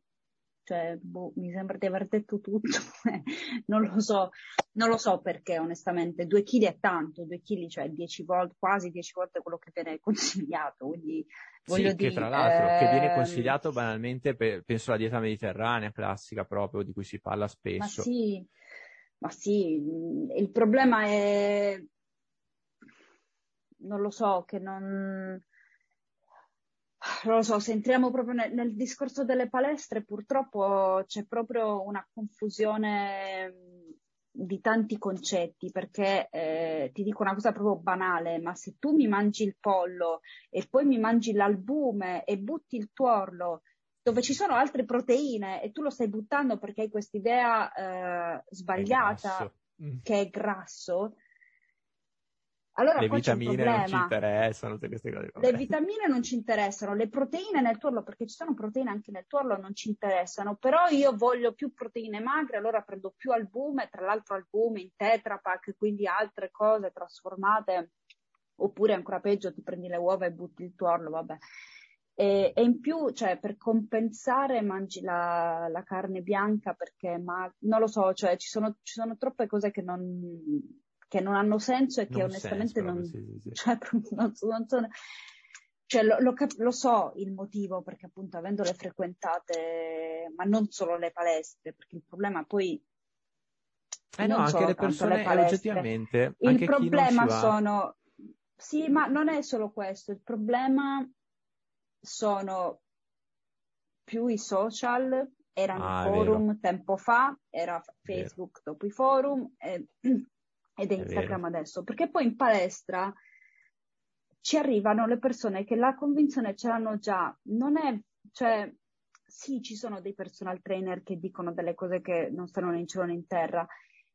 cioè, boh, mi sembra di aver detto tutto, non lo so, non lo so perché onestamente, due chili è tanto, due chili cioè dieci volte, quasi dieci volte quello che viene consigliato, quindi voglio sì, dire... che tra l'altro, eh... che viene ehm, consigliato banalmente, per, penso alla dieta mediterranea classica proprio, di cui si parla spesso. Ma sì, ma sì, il problema è non lo so, che non... Non lo so, se entriamo proprio nel, nel discorso delle palestre, purtroppo c'è proprio una confusione di tanti concetti, perché eh, ti dico una cosa proprio banale, ma se tu mi mangi il pollo e poi mi mangi l'albume e butti il tuorlo dove ci sono altre proteine e tu lo stai buttando perché hai quest'idea eh, sbagliata mm. che è grasso, allora, le vitamine non ci interessano, tutte queste cose. Vabbè. Le vitamine non ci interessano, le proteine nel tuorlo, perché ci sono proteine anche nel tuorlo, non ci interessano, però io voglio più proteine magre, allora prendo più albume, tra l'altro albume in tetrapack, quindi altre cose trasformate, oppure ancora peggio ti prendi le uova e butti il tuorlo, vabbè. E, e in più, cioè, per compensare mangi la, la carne bianca perché, ma non lo so, cioè, ci sono, ci sono troppe cose che non, che non hanno senso e che non onestamente senso, non, sì, sì. Cioè, non, non sono... Cioè, lo, lo, lo, so il motivo perché appunto avendole frequentate, ma non solo le palestre, perché il problema poi eh no, anche le persone le palestre. oggettivamente. Il problema sono, sì, ma non è solo questo, il problema sono più i social erano Ah, forum vero. tempo fa, era Vero. Facebook dopo i forum e- ed è È Instagram vero. adesso, perché poi in palestra ci arrivano le persone che la convinzione ce l'hanno già, non è, cioè, sì, ci sono dei personal trainer che dicono delle cose che non stanno né in cielo né in terra,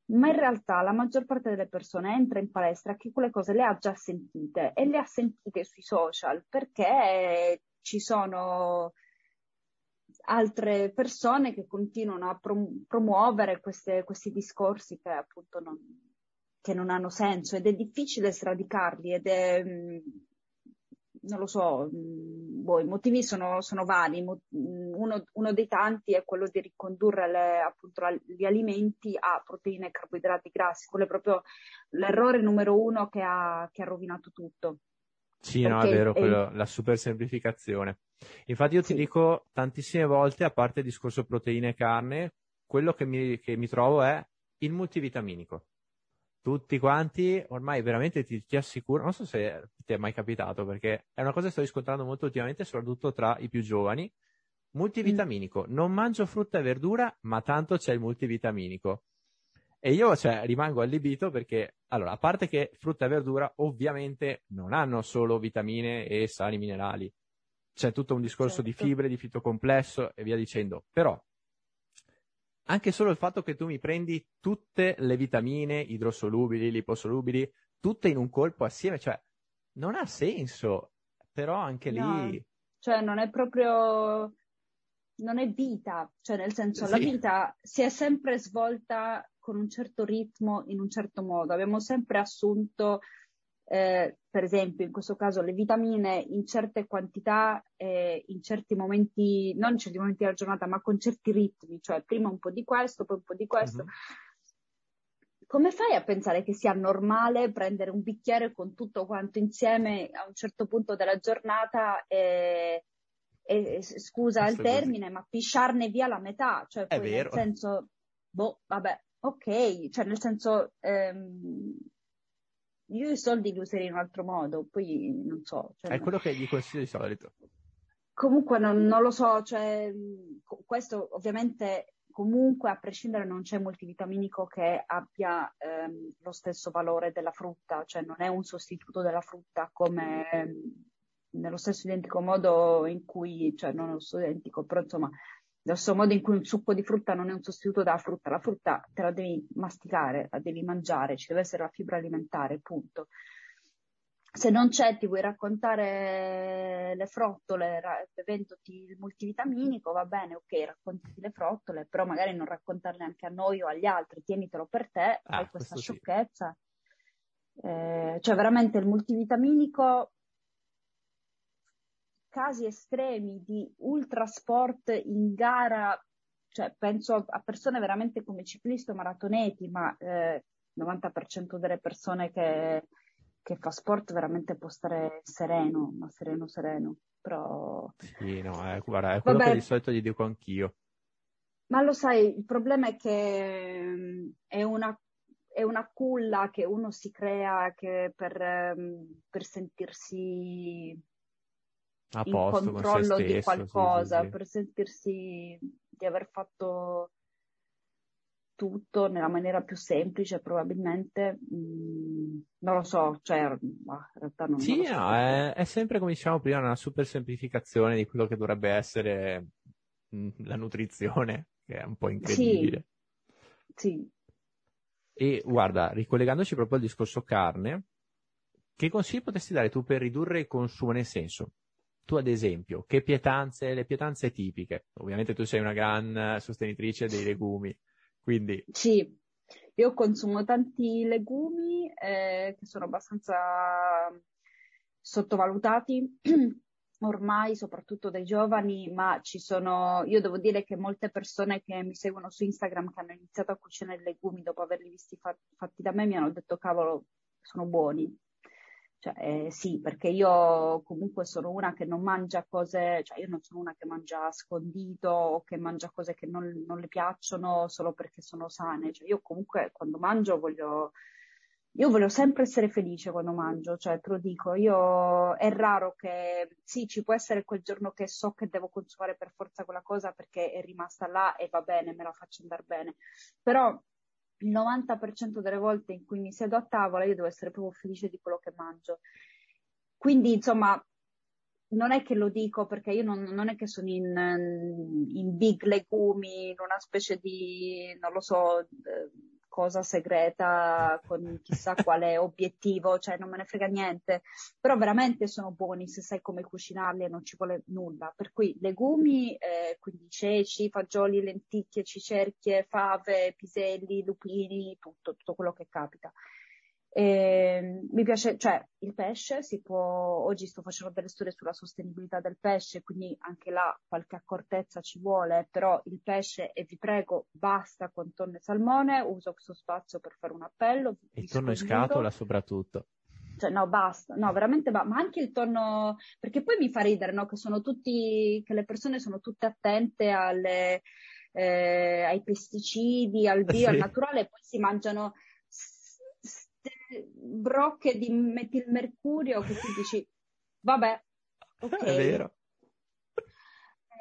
ma in realtà la maggior parte delle persone entra in palestra che quelle cose le ha già sentite e le ha sentite sui social perché ci sono altre persone che continuano a prom- promuovere queste- questi discorsi che appunto non, che non hanno senso ed è difficile sradicarli ed è, mh, non lo so, mh, boh, i motivi sono, sono vari. Mh, Uno, uno dei tanti è quello di ricondurre le- appunto gli alimenti a proteine e carboidrati grassi. Quello è proprio l'errore numero uno che ha, che ha rovinato tutto. Sì, no, è vero, quello- la super semplificazione. Infatti io ti Sì. dico tantissime volte, a parte il discorso proteine e carne, quello che mi, che mi trovo è il multivitaminico. Tutti quanti, ormai veramente ti, ti assicuro, non so se ti è mai capitato, perché è una cosa che sto riscontrando molto ultimamente, soprattutto tra i più giovani. Multivitaminico, non mangio frutta e verdura, ma tanto c'è il multivitaminico. E io, cioè, rimango allibito perché, allora, a parte che frutta e verdura ovviamente non hanno solo vitamine e sali minerali, c'è tutto un discorso di Certo. fibre, di fitocomplesso e via dicendo. Però, anche solo il fatto che tu mi prendi tutte le vitamine idrosolubili, liposolubili, tutte in un colpo assieme, cioè, non ha senso. Però anche No. lì, Cioè, non è proprio, non è vita, cioè nel senso la Sì. vita si è sempre svolta con un certo ritmo, in un certo modo. Abbiamo sempre assunto, eh, per esempio, in questo caso le vitamine in certe quantità, eh, in certi momenti, non in certi momenti della giornata, ma con certi ritmi, cioè prima un po' di questo, poi un po' di questo. Mhm. Come fai a pensare che sia normale prendere un bicchiere con tutto quanto insieme a un certo punto della giornata e, e- e- scusa il termine, ma pisciarne via la metà? Cioè, È poi vero. nel senso, boh, vabbè, ok, cioè nel senso, ehm, io i soldi li userei in un altro modo, poi non so. cioè, è quello che gli consiglio di solito. Comunque non, non lo so, cioè, questo ovviamente comunque a prescindere non c'è multivitaminico che abbia ehm, lo stesso valore della frutta, cioè non è un sostituto della frutta come ehm, nello stesso identico modo in cui, cioè non nello stesso identico, però insomma, nello stesso modo in cui un succo di frutta non è un sostituto della frutta, la frutta te la devi masticare, la devi mangiare, ci deve essere la fibra alimentare, punto se non c'è, ti vuoi raccontare le frottole bevendoti il multivitaminico, va bene, ok, raccontati le frottole, però magari non raccontarle anche a noi o agli altri, tienitelo per te, Ah, fai questa questo sì. sciocchezza. Eh, cioè veramente il multivitaminico, casi estremi di ultrasport in gara, cioè penso a persone veramente come ciclisti o maratoneti, ma eh, il 90% delle persone che che fa sport veramente può stare sereno, ma sereno sereno, però... Sì, no, eh, guarda, è quello Vabbè. che di solito gli dico anch'io. Ma lo sai, il problema è che è una, è una culla che uno si crea che per, ehm, per sentirsi A in posto controllo di stesso, sì, qualcosa, sì, sì. per sentirsi di aver fatto tutto nella maniera più semplice, probabilmente, mm, non lo so, cioè, in realtà non, non Sì, lo so. no, è, è sempre come dicevamo prima, una super semplificazione di quello che dovrebbe essere mh, la nutrizione, che è un po' incredibile. Sì, E guarda, ricollegandoci proprio al discorso carne, che consigli potresti dare tu per ridurre il consumo? Nel senso, tu ad esempio, che pietanze, le pietanze tipiche, ovviamente tu sei una gran eh, sostenitrice dei legumi, quindi sì. Io consumo tanti legumi eh, che sono abbastanza sottovalutati ormai, soprattutto dai giovani, ma ci sono, io devo dire che molte persone che mi seguono su Instagram che hanno iniziato a cucinare legumi dopo averli visti fa- fatti da me mi hanno detto cavolo, sono buoni. Cioè, eh, sì, perché io comunque sono una che non mangia cose, cioè io non sono una che mangia scondito o che mangia cose che non, non le piacciono solo perché sono sane. Cioè, io comunque quando mangio voglio, io voglio sempre essere felice quando mangio, cioè te lo dico, io è raro che sì, ci può essere quel giorno che so che devo consumare per forza quella cosa perché è rimasta là e va bene, me la faccio andare bene, però il 90% delle volte in cui mi siedo a tavola io devo essere proprio felice di quello che mangio. Quindi, insomma, non è che lo dico perché io non, non è che sono in, in, big legumi, in una specie di, non lo so, eh, cosa segreta con chissà quale obiettivo, cioè non me ne frega niente, però veramente sono buoni se sai come cucinarli e non ci vuole nulla. Per cui legumi, eh, quindi ceci, fagioli, lenticchie, cicerchie, fave, piselli, lupini, tutto, tutto quello che capita. E, mi piace, cioè il pesce si può, oggi sto facendo delle storie sulla sostenibilità del pesce, quindi anche là qualche accortezza ci vuole, però il pesce, e vi prego, basta con tonno e salmone, uso questo spazio per fare un appello. Il tonno e scatola soprattutto. Cioè, no, basta, no, veramente basta, ma anche il tonno, perché poi mi fa ridere, no, che sono tutti, che le persone sono tutte attente alle, eh, ai pesticidi, al bio, sì. al naturale, e poi si mangiano brocche di metilmercurio che tu dici, vabbè, ok. È vero.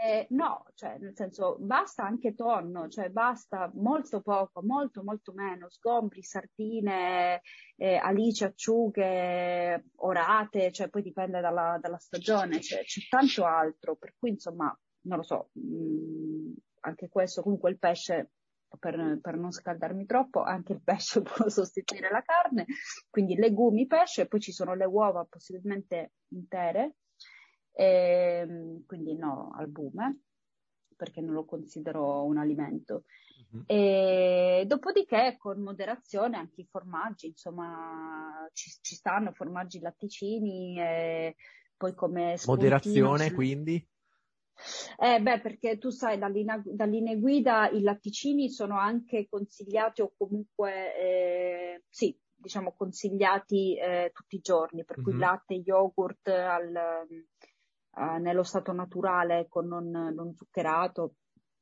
Eh, no, cioè nel senso basta anche tonno, cioè basta molto poco, molto molto meno, sgombri, sardine, eh, alici, acciughe, orate, cioè poi dipende dalla, dalla stagione, cioè, c'è tanto altro, per cui insomma, non lo so, mh, mm, anche questo comunque il pesce per, per, non scaldarmi troppo, anche il pesce può sostituire la carne, quindi legumi, pesce, poi ci sono le uova possibilmente intere, e, ehm, quindi no, albume, perché non lo considero un alimento. Mm-hmm. E dopodiché con moderazione anche i formaggi, insomma, ci, ci stanno formaggi latticini e poi come spuntino, Moderazione quindi? Eh, beh, perché tu sai, da linea, da linee guida i latticini sono anche consigliati o comunque, eh, sì, diciamo consigliati eh, tutti i giorni, per cui mm-hmm. latte, yogurt al, eh, nello stato naturale, con non, non zuccherato,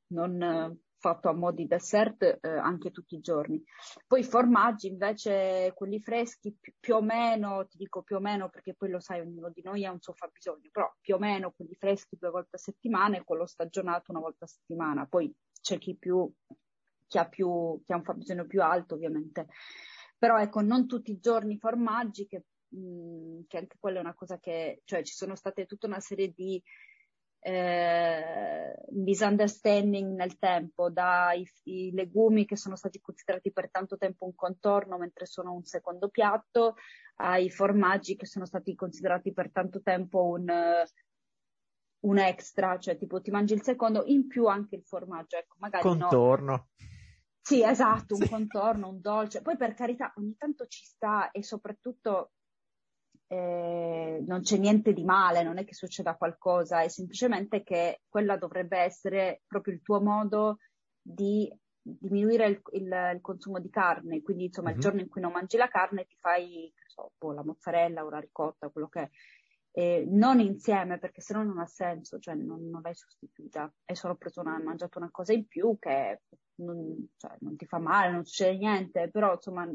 non fatto a mo' di dessert eh, anche tutti i giorni. Poi i formaggi invece, quelli freschi, più, o meno, ti dico più o meno perché poi lo sai, ognuno di noi ha un suo fabbisogno, però più o meno quelli freschi due volte a settimana e quello stagionato una volta a settimana. Poi c'è chi più, chi ha più, chi ha un fabbisogno più alto ovviamente. Però ecco, non tutti i giorni formaggi che mm, che anche quella è una cosa che, cioè ci sono state tutta una serie di eh, misunderstanding nel tempo, dai legumi che sono stati considerati per tanto tempo un contorno mentre sono un secondo piatto, ai formaggi che sono stati considerati per tanto tempo un, un extra, cioè tipo ti mangi il secondo, in più anche il formaggio, ecco, magari contorno. No. Sì, esatto, un sì. contorno, un dolce. Poi per carità, ogni tanto ci sta e soprattutto eh, non c'è niente di male, non è che succeda qualcosa, è semplicemente che quella dovrebbe essere proprio il tuo modo di diminuire il, il, il consumo di carne, quindi insomma mm-hmm. il mhm. giorno in cui non mangi la carne ti fai so, boh, la mozzarella o la ricotta, quello che è. Eh, non insieme perché se no non ha senso, cioè non, non l'hai sostituita, hai solo preso una, mangiato una cosa in più che non, cioè, non ti fa male, non succede niente, però insomma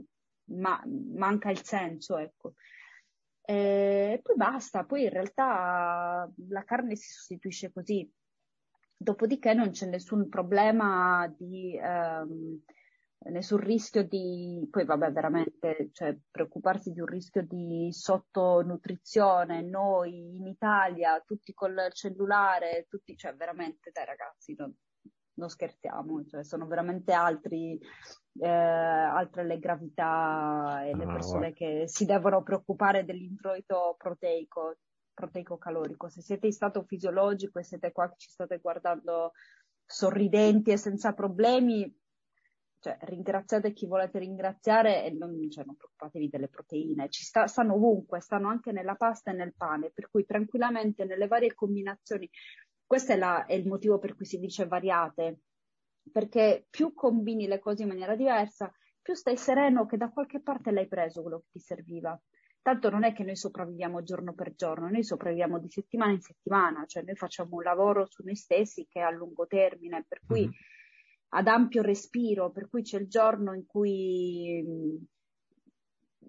ma, manca il senso, ecco. E poi basta, poi in realtà la carne si sostituisce così. Dopodiché non c'è nessun problema di, ehm, nessun rischio di, poi vabbè veramente, cioè preoccuparsi di un rischio di sottonutrizione, noi in Italia, tutti col cellulare, tutti, cioè veramente dai ragazzi, non, non scherziamo, cioè sono veramente altri, eh, altre le gravità e le ah, persone che si devono preoccupare dell'introito proteico, proteico-calorico. Se siete in stato fisiologico e siete qua che ci state guardando sorridenti e senza problemi, cioè, ringraziate chi volete ringraziare e non, cioè, non preoccupatevi delle proteine, ci sta, stanno ovunque, stanno anche nella pasta e nel pane, per cui tranquillamente nelle varie combinazioni questo è, la, è il motivo per cui si dice variate, perché più combini le cose in maniera diversa, più stai sereno che da qualche parte l'hai preso quello che ti serviva. Tanto non è che noi sopravviviamo giorno per giorno, noi sopravviviamo di settimana in settimana, cioè noi facciamo un lavoro su noi stessi che è a lungo termine, per cui mm-hmm. ad ampio respiro, per cui c'è il giorno in cui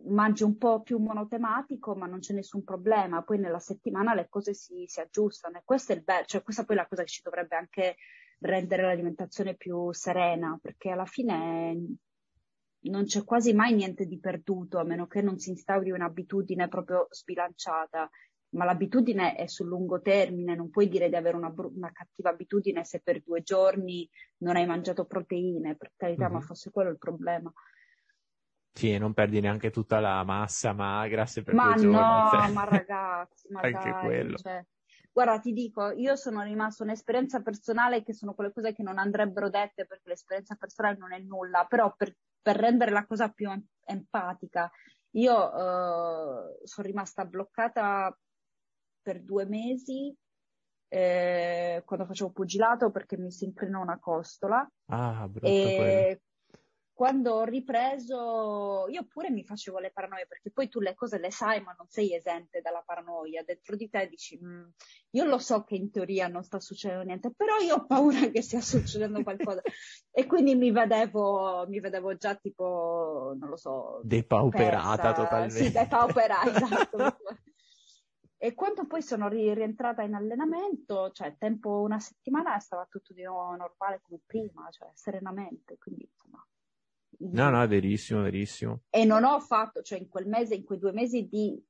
mangi un po' più monotematico, ma non c'è nessun problema. Poi nella settimana le cose si, si aggiustano e questo è il bello, cioè questa poi è la cosa che ci dovrebbe anche rendere l'alimentazione più serena, perché alla fine non c'è quasi mai niente di perduto, a meno che non si instauri un'abitudine proprio sbilanciata. Ma l'abitudine è sul lungo termine, non puoi dire di avere una, una cattiva abitudine se per due giorni non hai mangiato proteine, per carità, mm-hmm. ma fosse quello il problema. Sì, non perdi neanche tutta la massa magra se per ma due giorni. no, cioè. ma ragazzi, ma anche dai, quello. Cioè, guarda, ti dico, io sono rimasta un'esperienza personale che sono quelle cose che non andrebbero dette perché l'esperienza personale non è nulla, però per, per rendere la cosa più empatica, io uh, sono rimasta bloccata per due mesi eh, quando facevo pugilato perché mi si incrinò una costola. Ah, brutto e quello quando ho ripreso, io pure mi facevo le paranoie, perché poi tu le cose le sai, ma non sei esente dalla paranoia. Dentro di te dici, mm, io lo so che in teoria non sta succedendo niente, però io ho paura che stia succedendo qualcosa. e quindi mi vedevo, mi vedevo già tipo, non lo so. Depauperata persa. totalmente. Sì, depauperata, esatto. E quando poi sono rientrata in allenamento, cioè tempo una settimana stava tutto di nuovo normale come prima, cioè serenamente, quindi insomma No, no, è verissimo, verissimo. E non ho fatto, cioè in quel mese, in quei due mesi di,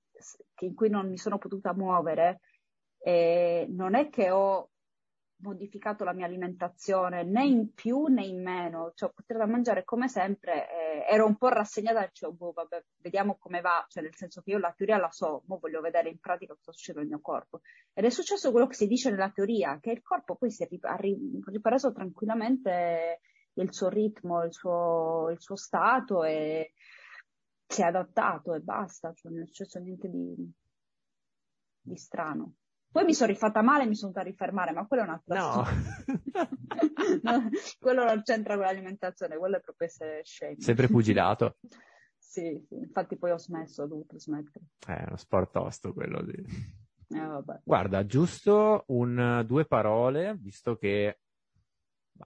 in cui non mi sono potuta muovere, eh, non è che ho modificato la mia alimentazione né in più né in meno, cioè ho potuto mangiare come sempre, eh, ero un po' rassegnata, cioè, boh, vabbè, vediamo come va, cioè nel senso che io la teoria la so, ma voglio vedere in pratica cosa succede nel mio corpo. Ed è successo quello che si dice nella teoria, che il corpo poi si è ripreso tranquillamente il suo ritmo, il suo, il suo stato e si è adattato e basta, cioè non è successo niente di, di strano. Poi mi sono rifatta male e mi sono dovuta rifermare, ma quello è un'altra no. no. quello non c'entra con l'alimentazione, quello è proprio essere scemi. Sempre pugilato. sì, sì, infatti poi ho smesso, ho dovuto smettere. È uno sport tosto quello lì. Eh, Guarda, giusto un, due parole, visto che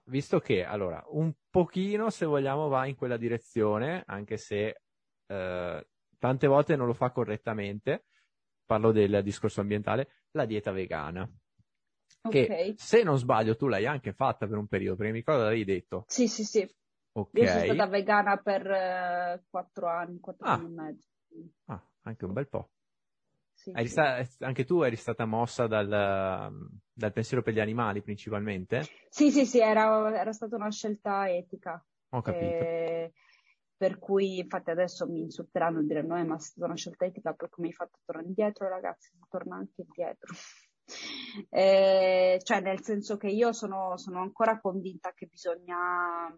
visto che, allora, un pochino, se vogliamo, va in quella direzione, anche se eh, tante volte non lo fa correttamente, parlo del discorso ambientale, la dieta vegana. Che okay. se non sbaglio tu l'hai anche fatta per un periodo, perché mi ricordo l'avevi detto. Sì, sì, sì. Okay. Io sono stata vegana per uh, quattro anni, quattro ah. anni e mezzo. Ah, anche un bel po'. Sì, sì. Anche tu eri stata mossa dal, dal, pensiero per gli animali principalmente? Sì, sì, sì, era, era stata una scelta etica. Ho capito. Eh, per cui, infatti, adesso mi insulteranno e diranno, eh, ma è stata una scelta etica perché mi hai fatto tornare indietro, ragazzi, torna anche indietro. eh, cioè, nel senso che io sono, sono ancora convinta che bisogna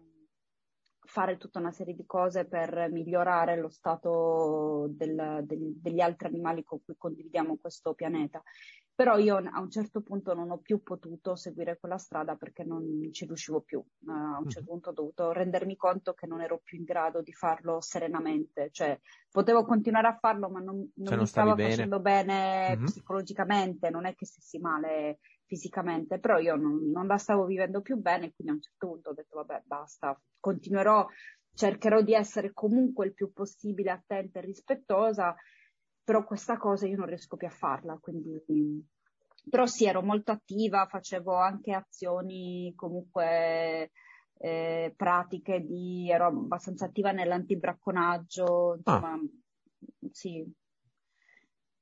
fare tutta una serie di cose per migliorare lo stato del, del, degli altri animali con cui condividiamo questo pianeta. Però io a un certo punto non ho più potuto seguire quella strada perché non ci riuscivo più. Uh, a un certo punto ho dovuto rendermi conto che non ero più in grado di farlo serenamente. Cioè, potevo continuare a farlo, ma non, non cioè, mi stava facendo bene mm-hmm. psicologicamente, non è che stessi male fisicamente, però io non, non, la stavo vivendo più bene, quindi a un certo punto ho detto vabbè basta, continuerò, cercherò di essere comunque il più possibile attenta e rispettosa, però questa cosa io non riesco più a farla, quindi però sì, ero molto attiva, facevo anche azioni comunque eh, pratiche di, ero abbastanza attiva nell'antibracconaggio, insomma, ah. sì.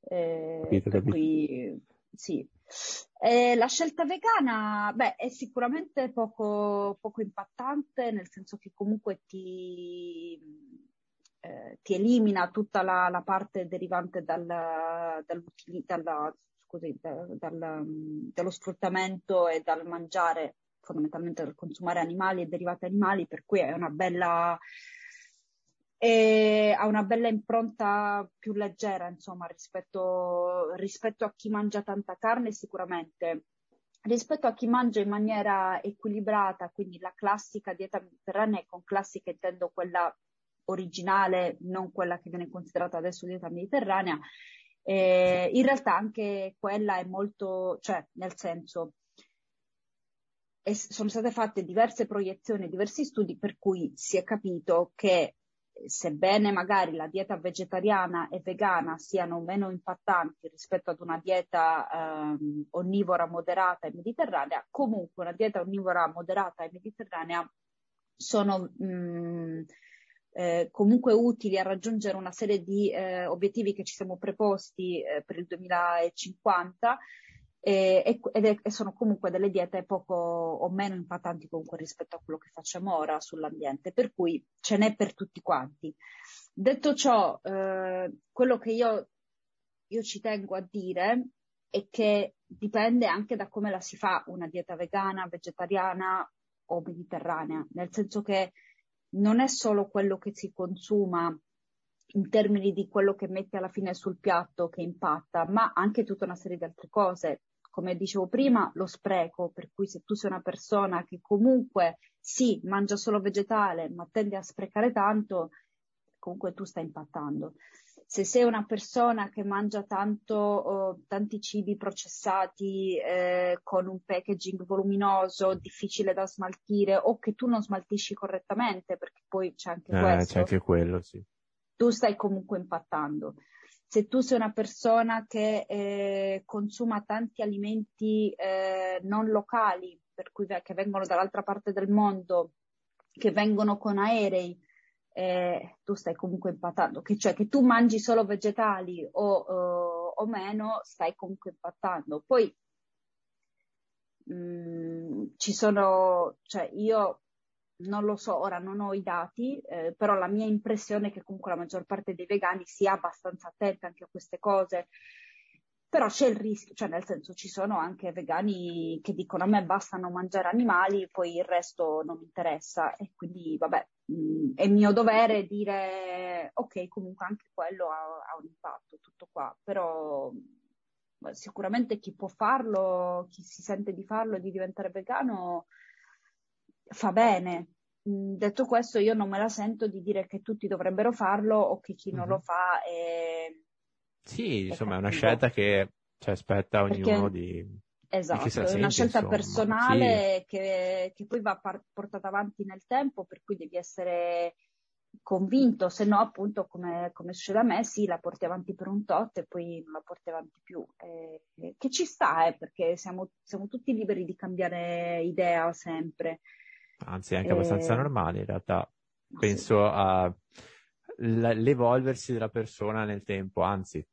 Eh, capito. cui sì. Eh, la scelta vegana, beh, è sicuramente poco, poco impattante, nel senso che comunque ti, eh, ti elimina tutta la, la, parte derivante dal, dalla, scusi, da, dal, dallo sfruttamento e dal mangiare, fondamentalmente dal consumare animali e derivati animali, per cui è una bella e ha una bella impronta più leggera, insomma, rispetto, rispetto a chi mangia tanta carne sicuramente. Rispetto a chi mangia in maniera equilibrata, quindi la classica dieta mediterranea, con classica intendo quella originale, non quella che viene considerata adesso dieta mediterranea, eh, in realtà anche quella è molto, cioè nel senso, sono state fatte diverse proiezioni, diversi studi per cui si è capito che sebbene magari la dieta vegetariana e vegana siano meno impattanti rispetto ad una dieta ehm, onnivora moderata e mediterranea, comunque una dieta onnivora moderata e mediterranea sono mh, mm, eh, comunque utili a raggiungere una serie di eh, obiettivi che ci siamo preposti eh, per il 2050 e, e, e, sono comunque delle diete poco o meno impattanti comunque rispetto a quello che facciamo ora sull'ambiente, per cui ce n'è per tutti quanti. Detto ciò, eh, quello che io, io ci tengo a dire è che dipende anche da come la si fa una dieta vegana, vegetariana o mediterranea, nel senso che non è solo quello che si consuma in termini di quello che metti alla fine sul piatto che impatta, ma anche tutta una serie di altre cose. Come dicevo prima, lo spreco, per cui se tu sei una persona che comunque sì, mangia solo vegetale, ma tende a sprecare tanto, comunque tu stai impattando. Se sei una persona che mangia tanto, oh, tanti cibi processati eh, con un packaging voluminoso, difficile da smaltire, o che tu non smaltisci correttamente, perché poi c'è anche eh, questo. C'è anche quello, sì tu stai comunque impattando. Se tu sei una persona che eh, consuma tanti alimenti eh, non locali, per cui che vengono dall'altra parte del mondo, che vengono con aerei, eh, tu stai comunque impattando, che, cioè che tu mangi solo vegetali o, uh, o meno, stai comunque impattando. Poi mh, mm, ci sono, cioè io non lo so, ora non ho i dati, eh, però la mia impressione è che comunque la maggior parte dei vegani sia abbastanza attenta anche a queste cose. Però c'è il rischio, cioè nel senso ci sono anche vegani che dicono a me bastano mangiare animali, poi il resto non mi interessa e quindi vabbè, mh, mm, è mio dovere dire ok, comunque anche quello ha, ha un impatto, tutto qua, però sicuramente chi può farlo, chi si sente di farlo di diventare vegano, fa bene. Mm, detto questo, io non me la sento di dire che tutti dovrebbero farlo o che chi mm-hmm. non lo mhm. fa è. Sì, insomma, è una scelta che cioè, spetta a ognuno Perché... di. Esatto, è una scelta insomma. personale sì. che, che, poi va par- portata avanti nel tempo, per cui devi essere convinto, se no appunto come, come, succede a me, sì, la porti avanti per un tot e poi non la porti avanti più. Eh, che ci sta, eh, perché siamo, siamo tutti liberi di cambiare idea sempre anzi è anche abbastanza normale in realtà. Penso all'evolversi della persona nel tempo, anzi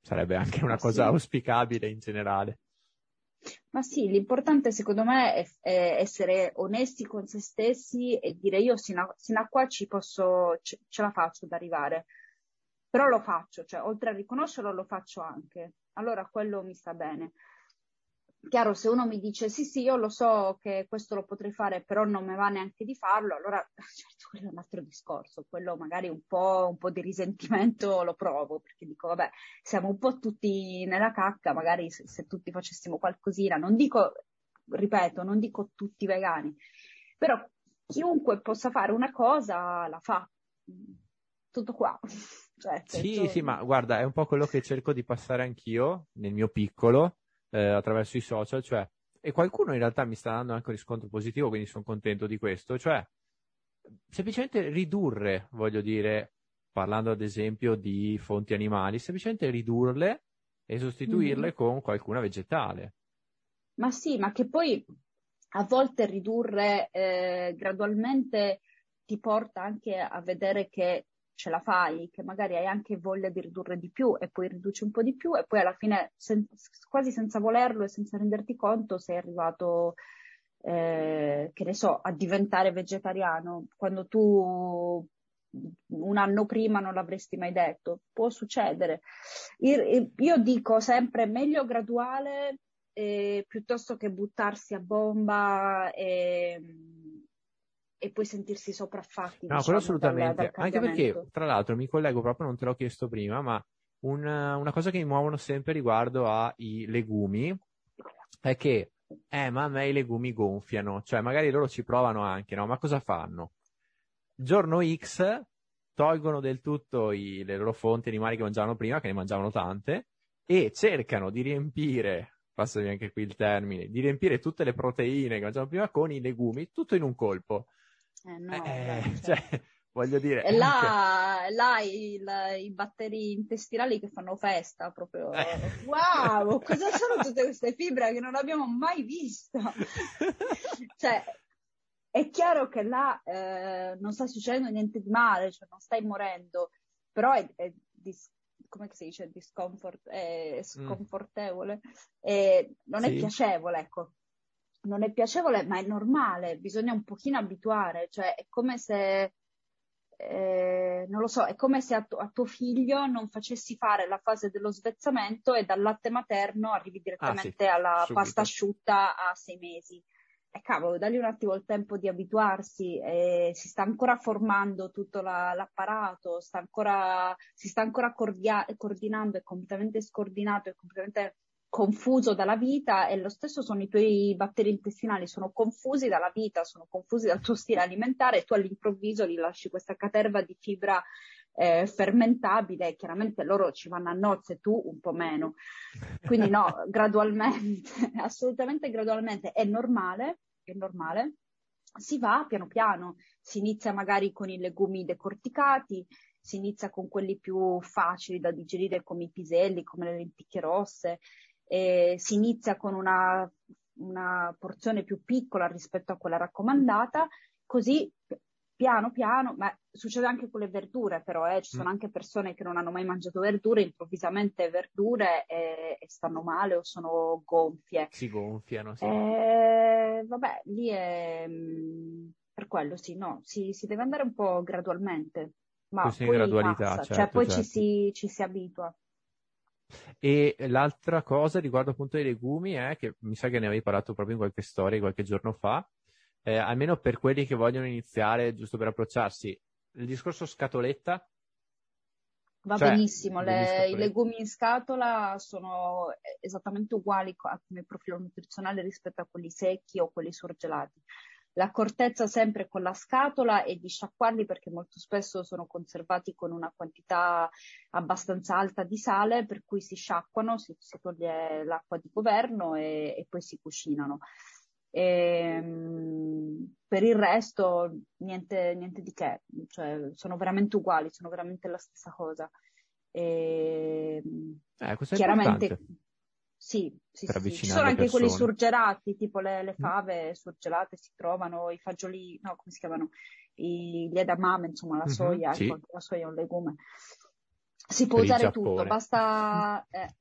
sarebbe anche una cosa sì. auspicabile in generale. Ma sì, l'importante secondo me è, è, essere onesti con se stessi e dire io sino a, sino a qua ci posso, ce, ce, la faccio ad arrivare. Però lo faccio, cioè oltre a riconoscerlo lo faccio anche. Allora quello mi sta bene. Chiaro, se uno mi dice sì, sì, io lo so che questo lo potrei fare, però non mi va neanche di farlo, allora certo, quello è un altro discorso, quello magari un po', un po' di risentimento lo provo, perché dico, vabbè, siamo un po' tutti nella cacca, magari se, se tutti facessimo qualcosina, non dico, ripeto, non dico tutti vegani, però chiunque possa fare una cosa la fa. Tutto qua. Cioè, sì, senso... sì, ma guarda, è un po' quello che cerco di passare anch'io nel mio piccolo eh, attraverso i social, cioè, e qualcuno in realtà mi sta dando anche un riscontro positivo, quindi sono contento di questo, cioè semplicemente ridurre, voglio dire, parlando ad esempio di fonti animali, semplicemente ridurle e sostituirle mm. con qualcuna vegetale. Ma sì, ma che poi a volte ridurre eh, gradualmente ti porta anche a vedere che ce la fai, che magari hai anche voglia di ridurre di più e poi riduci un po' di più e poi alla fine sen- quasi senza volerlo e senza renderti conto sei arrivato, eh, che ne so, a diventare vegetariano quando tu un anno prima non l'avresti mai detto. Può succedere. Io dico sempre meglio graduale eh, piuttosto che buttarsi a bomba e e poi sentirsi sopraffatti. No, diciamo, quello assolutamente. Dal, dal Anche perché, tra l'altro, mi collego proprio, non te l'ho chiesto prima, ma un, una cosa che mi muovono sempre riguardo ai legumi è che, eh, ma a me i legumi gonfiano, cioè magari loro ci provano anche, no? Ma cosa fanno? Giorno X tolgono del tutto i, le loro fonti animali che mangiavano prima, che ne mangiavano tante, e cercano di riempire passami anche qui il termine, di riempire tutte le proteine che mangiavano prima con i legumi, tutto in un colpo. Eh, no, eh, cioè, voglio dire. E là, là i, i, batteri intestinali che fanno festa, proprio. Eh. Wow, cosa sono tutte queste fibre che non abbiamo mai visto? cioè, è chiaro che là eh, non sta succedendo niente di male, cioè non stai morendo, però è, è dis- come si dice, discomfort, è sconfortevole, mm. e non sì. è piacevole, ecco. Non è piacevole, ma è normale, bisogna un pochino abituare, cioè è come se eh, non lo so, è come se a, tu, a, tuo figlio non facessi fare la fase dello svezzamento e dal latte materno arrivi direttamente ah, sì, alla subito. pasta asciutta a sei mesi. E cavolo, dagli un attimo il tempo di abituarsi, eh, si sta ancora formando tutto la, l'apparato, sta ancora, si sta ancora cordia- coordinando, è completamente scordinato, è completamente confuso dalla vita e lo stesso sono i tuoi batteri intestinali, sono confusi dalla vita, sono confusi dal tuo stile alimentare e tu all'improvviso gli lasci questa caterva di fibra eh, fermentabile chiaramente loro ci vanno a nozze, tu un po' meno. Quindi no, gradualmente, assolutamente gradualmente, è normale, è normale. Si va piano piano, si inizia magari con i legumi decorticati, si inizia con quelli più facili da digerire come i piselli, come le lenticchie rosse, eh, si inizia con una, una porzione più piccola rispetto a quella raccomandata, così piano piano, ma succede anche con le verdure però, eh. ci sono mm. anche persone che non hanno mai mangiato verdure, improvvisamente verdure e, e stanno male o sono gonfie. Si gonfiano, sì. Eh, vabbè, lì è mm, per quello sì, no, si, si deve andare un po' gradualmente, ma poi gradualità, certo, cioè poi certo. Ci, si, ci si abitua. E l'altra cosa riguardo appunto ai legumi è che mi sa che ne avevi parlato proprio in qualche storia qualche giorno fa, eh, almeno per quelli che vogliono iniziare, giusto per approcciarsi, il discorso scatoletta. Va cioè, benissimo, le, i legumi in scatola sono esattamente uguali come profilo nutrizionale rispetto a quelli secchi o quelli surgelati. L'accortezza sempre con la scatola e di sciacquarli perché molto spesso sono conservati con una quantità abbastanza alta di sale, per cui si sciacquano, si, si toglie l'acqua di governo e, e poi si cucinano. E, ehm, per il resto niente, niente di che, cioè, sono veramente uguali, sono veramente la stessa cosa. E, ehm, eh, chiaramente, importante. Sì, sì, sì. Ci sono anche quelli surgelati, tipo le, le, mm. fave surgelate si trovano, i fagioli, no, come si chiamano? I, gli edamame, insomma, la mm-hmm, soia, sì. ecco, la soia è un legume. Si può per usare tutto, basta, eh,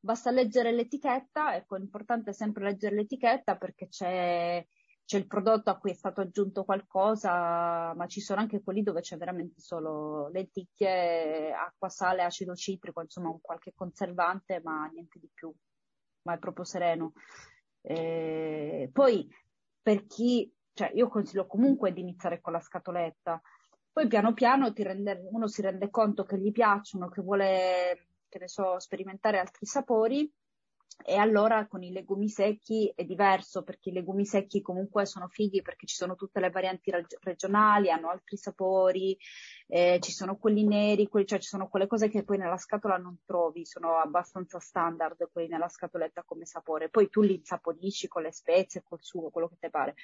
basta leggere l'etichetta, ecco, l'importante è sempre leggere l'etichetta perché c'è, c'è il prodotto a cui è stato aggiunto qualcosa, ma ci sono anche quelli dove c'è veramente solo lenticchie, acqua, sale, acido citrico, insomma un qualche conservante, ma niente di più ma è proprio sereno. Eh, poi per chi, cioè io consiglio comunque di iniziare con la scatoletta, poi piano piano rende, uno si rende conto che gli piacciono, che vuole, che ne so, sperimentare altri sapori e allora con i legumi secchi è diverso perché i legumi secchi comunque sono fighi perché ci sono tutte le varianti reg- regionali, hanno altri sapori, eh, ci sono quelli neri, quelli, cioè ci sono quelle cose che poi nella scatola non trovi, sono abbastanza standard quelli nella scatoletta come sapore. Poi tu li insaporisci con le spezie, col sugo, quello che ti pare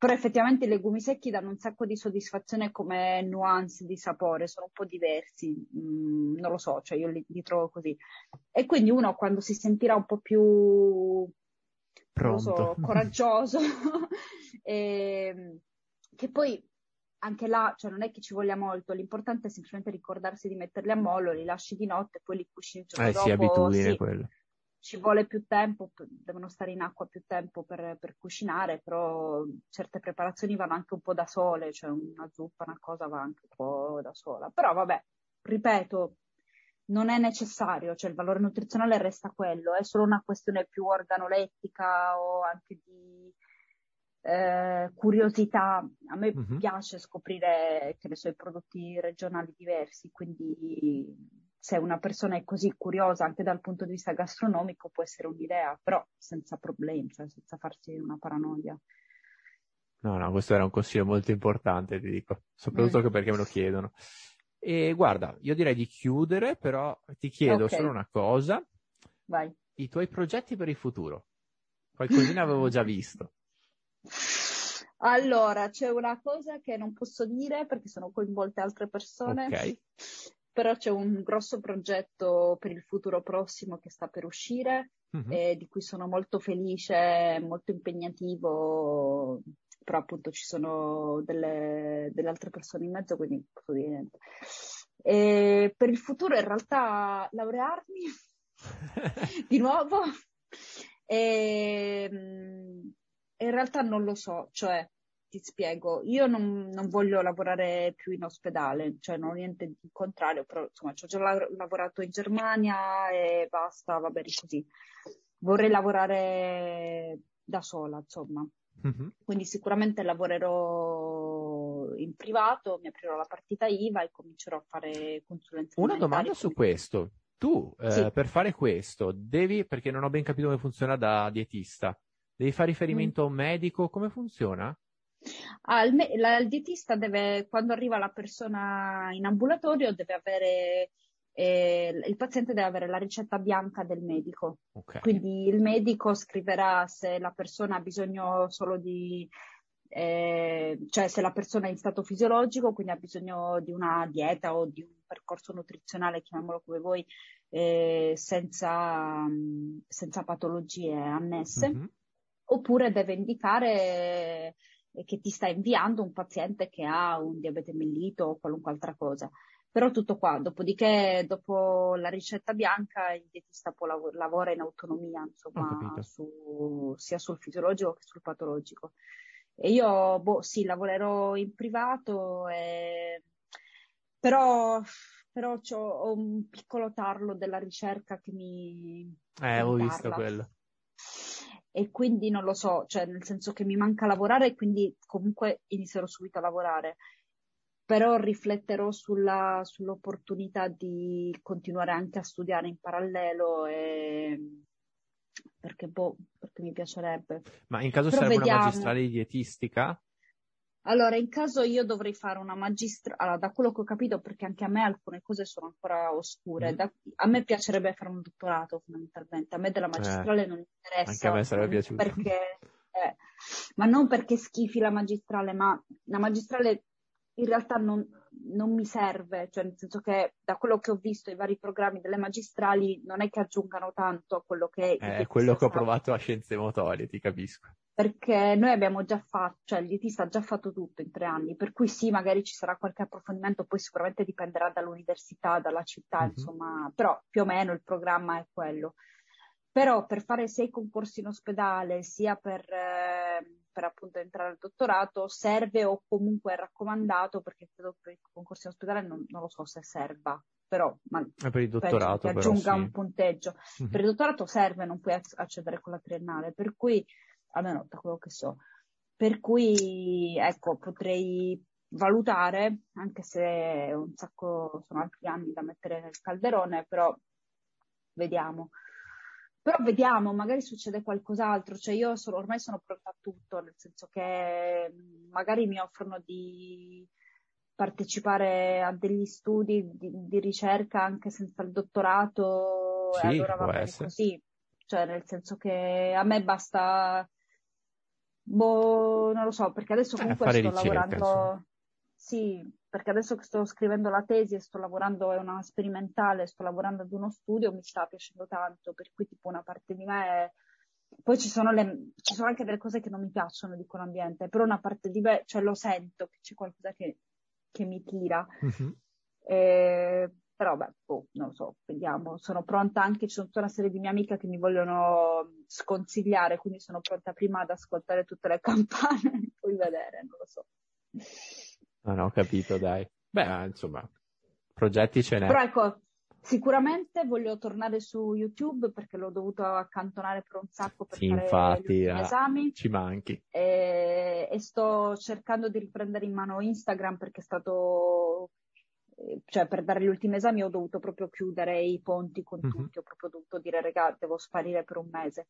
però effettivamente i legumi secchi danno un sacco di soddisfazione come nuance di sapore, sono un po' diversi, mm, non lo so, cioè io li, li, trovo così. E quindi uno quando si sentirà un po' più, so, coraggioso, e, ehm, che poi anche là, cioè non è che ci voglia molto, l'importante è semplicemente ricordarsi di metterli a mollo, li lasci di notte, poi li cucini il giorno eh, dopo. Sì, abitudine sì, quello ci vuole più tempo, devono stare in acqua più tempo per, per, cucinare, però certe preparazioni vanno anche un po' da sole, cioè una zuppa, una cosa va anche un po' da sola. Però vabbè, ripeto, non è necessario, cioè il valore nutrizionale resta quello, è solo una questione più organolettica o anche di eh, curiosità. A me mm-hmm. piace scoprire, che ne so, i prodotti regionali diversi, quindi se una persona è così curiosa anche dal punto di vista gastronomico può essere un'idea, però senza problemi, cioè senza farsi una paranoia. No, no, questo era un consiglio molto importante, ti dico, soprattutto mm. perché me lo chiedono. E guarda, io direi di chiudere, però ti chiedo okay. solo una cosa. Vai. I tuoi progetti per il futuro. Qualcosina avevo già visto. Allora, c'è una cosa che non posso dire perché sono coinvolte altre persone, Ok. Però c'è un grosso progetto per il futuro prossimo che sta per uscire Mhm. e di cui sono molto felice, molto impegnativo, però appunto ci sono delle, delle altre persone in mezzo, quindi non posso dire niente. E per il futuro in realtà laurearmi di nuovo e, mm, in realtà non lo so, cioè ti spiego, io non, non voglio lavorare più in ospedale, cioè non ho niente di contrario, però insomma ci ho già la- lavorato in Germania e basta, va bene così. Vorrei lavorare da sola, insomma. Mhm. Quindi sicuramente lavorerò in privato, mi aprirò la partita IVA e comincerò a fare consulenze Una domanda su questo. Tu, eh, Sì. per fare questo, devi, perché non ho ben capito come funziona da dietista, devi fare riferimento a un medico? Come funziona? Il, me- la- il dietista deve, quando arriva la persona in ambulatorio, deve avere, eh, il paziente deve avere la ricetta bianca del medico. Ok. Quindi il medico scriverà se la persona ha bisogno solo di, eh, cioè se la persona è in stato fisiologico, quindi ha bisogno di una dieta o di un percorso nutrizionale, chiamiamolo come voi, eh, senza, senza patologie annesse Mhm. oppure deve indicare che ti sta inviando un paziente che ha un diabete mellito o qualunque altra cosa. Però tutto qua, dopodiché, dopo la ricetta bianca, il dietista può lav- lavora in autonomia, insomma, su- sia sul fisiologico che sul patologico. E io, boh, sì, lavorerò in privato, e- però, però ho un piccolo tarlo della ricerca che mi, Eh, ho visto quello. E quindi non lo so, cioè nel senso che mi manca lavorare e quindi comunque inizierò subito a lavorare, però rifletterò sulla, sull'opportunità di continuare anche a studiare in parallelo e... perché, boh, perché mi piacerebbe. Ma in caso Però serve una vediamo. magistrale di dietistica? Allora, in caso io dovrei fare una magistrale, allora, da quello che ho capito, perché anche a me alcune cose sono ancora oscure, Mm. da- a me piacerebbe fare un dottorato fondamentalmente, a me della magistrale non interessa. Eh, anche a me sarebbe piaciuto. Perché, eh, ma non perché schifi la magistrale, ma la magistrale in realtà non, non mi serve, cioè nel senso che da quello che ho visto i vari programmi delle magistrali non è che aggiungano tanto a quello che il È dietista quello che ho provato a scienze motorie, ti capisco. perché noi abbiamo già fatto, cioè il dietista ha già fatto tutto in tre anni, per cui sì, magari ci sarà qualche approfondimento, poi sicuramente dipenderà dall'università, dalla città, Mhm. insomma, però più o meno il programma è quello. Però per fare sei concorsi in ospedale, sia per, eh, per appunto entrare al dottorato, serve o comunque è raccomandato, perché credo per i concorsi in ospedale non, non lo so se serva, però ma, E per il dottorato, che però, aggiunga sì. un punteggio. Mhm. Per il dottorato serve, non puoi acc- accedere con la triennale, per cui, almeno da quello che so, per cui, ecco, potrei valutare, anche se un sacco, sono altri anni da mettere nel calderone, però vediamo. Però vediamo, magari succede qualcos'altro, cioè io sono- ormai sono pronta a tutto, nel senso che magari mi offrono di partecipare a degli studi di, di ricerca anche senza il dottorato Sì, e allora va bene essere. così, cioè nel senso che a me basta, boh, non lo so, perché adesso Eh, comunque fare sto ricerca, lavorando, insomma. Sì, perché adesso che sto scrivendo la tesi e sto lavorando, è una sperimentale, sto lavorando ad uno studio, mi sta piacendo tanto, per cui tipo una parte di me è- Poi ci sono, le, ci sono anche delle cose che non mi piacciono di quell'ambiente, però una parte di me, cioè lo sento che c'è qualcosa che, che mi tira. Mhm. Eh, però beh, boh, non lo so, vediamo. Sono pronta anche, ci sono tutta una serie di mie amiche che mi vogliono sconsigliare, quindi sono pronta prima ad ascoltare tutte le campane e poi vedere, non lo so. No, no, ho capito, dai. Beh, insomma, progetti ce n'è. Però ecco, sicuramente voglio tornare su YouTube perché l'ho dovuto accantonare per un sacco per Sì, fare infatti, ah, esami. ci manchi. e, e sto cercando di riprendere in mano Instagram perché è stato, cioè per dare gli ultimi esami ho dovuto proprio chiudere i ponti con Mhm. tutti, ho proprio dovuto dire regà, devo sparire per un mese.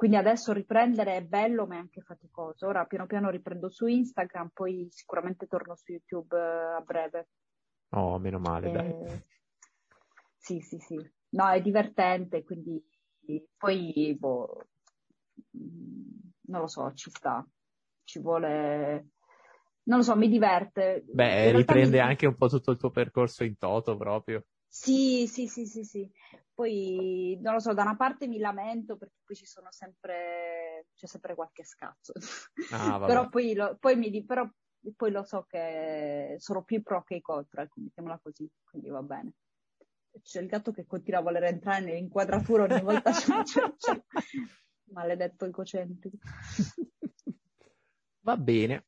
Quindi adesso riprendere è bello ma è anche faticoso. Ora piano piano riprendo su Instagram, poi sicuramente torno su YouTube eh, a breve. Oh, meno male, dai. Eh, sì, sì, sì. No, è divertente, quindi poi, boh, mm, non lo so, ci sta. ci vuole... Non lo so, mi diverte. Beh, riprende mi... anche un po' tutto il tuo percorso in toto proprio. Sì, sì, sì, sì, sì. Poi, non lo so, da una parte mi lamento perché poi ci sono sempre, c'è sempre qualche scazzo. Ah, però, poi lo, poi, mi, però poi lo so che sono più pro che i contro, ecco, mettiamola così, quindi va bene. C'è il gatto che continua a voler entrare nell'inquadratura ogni volta. c'è, c'è, c'è. Maledetto egocentrico. Va bene.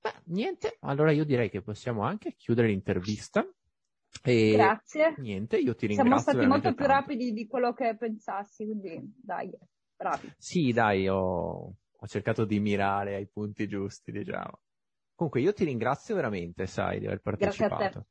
Beh, niente, allora io direi che possiamo anche chiudere l'intervista. E Grazie. Niente, io ti ringrazio. Siamo stati molto tanto. più rapidi di quello che pensassi, quindi dai, bravi. Sì, dai, ho, ho cercato di mirare ai punti giusti, diciamo. Comunque io ti ringrazio veramente, sai, di aver partecipato. Grazie.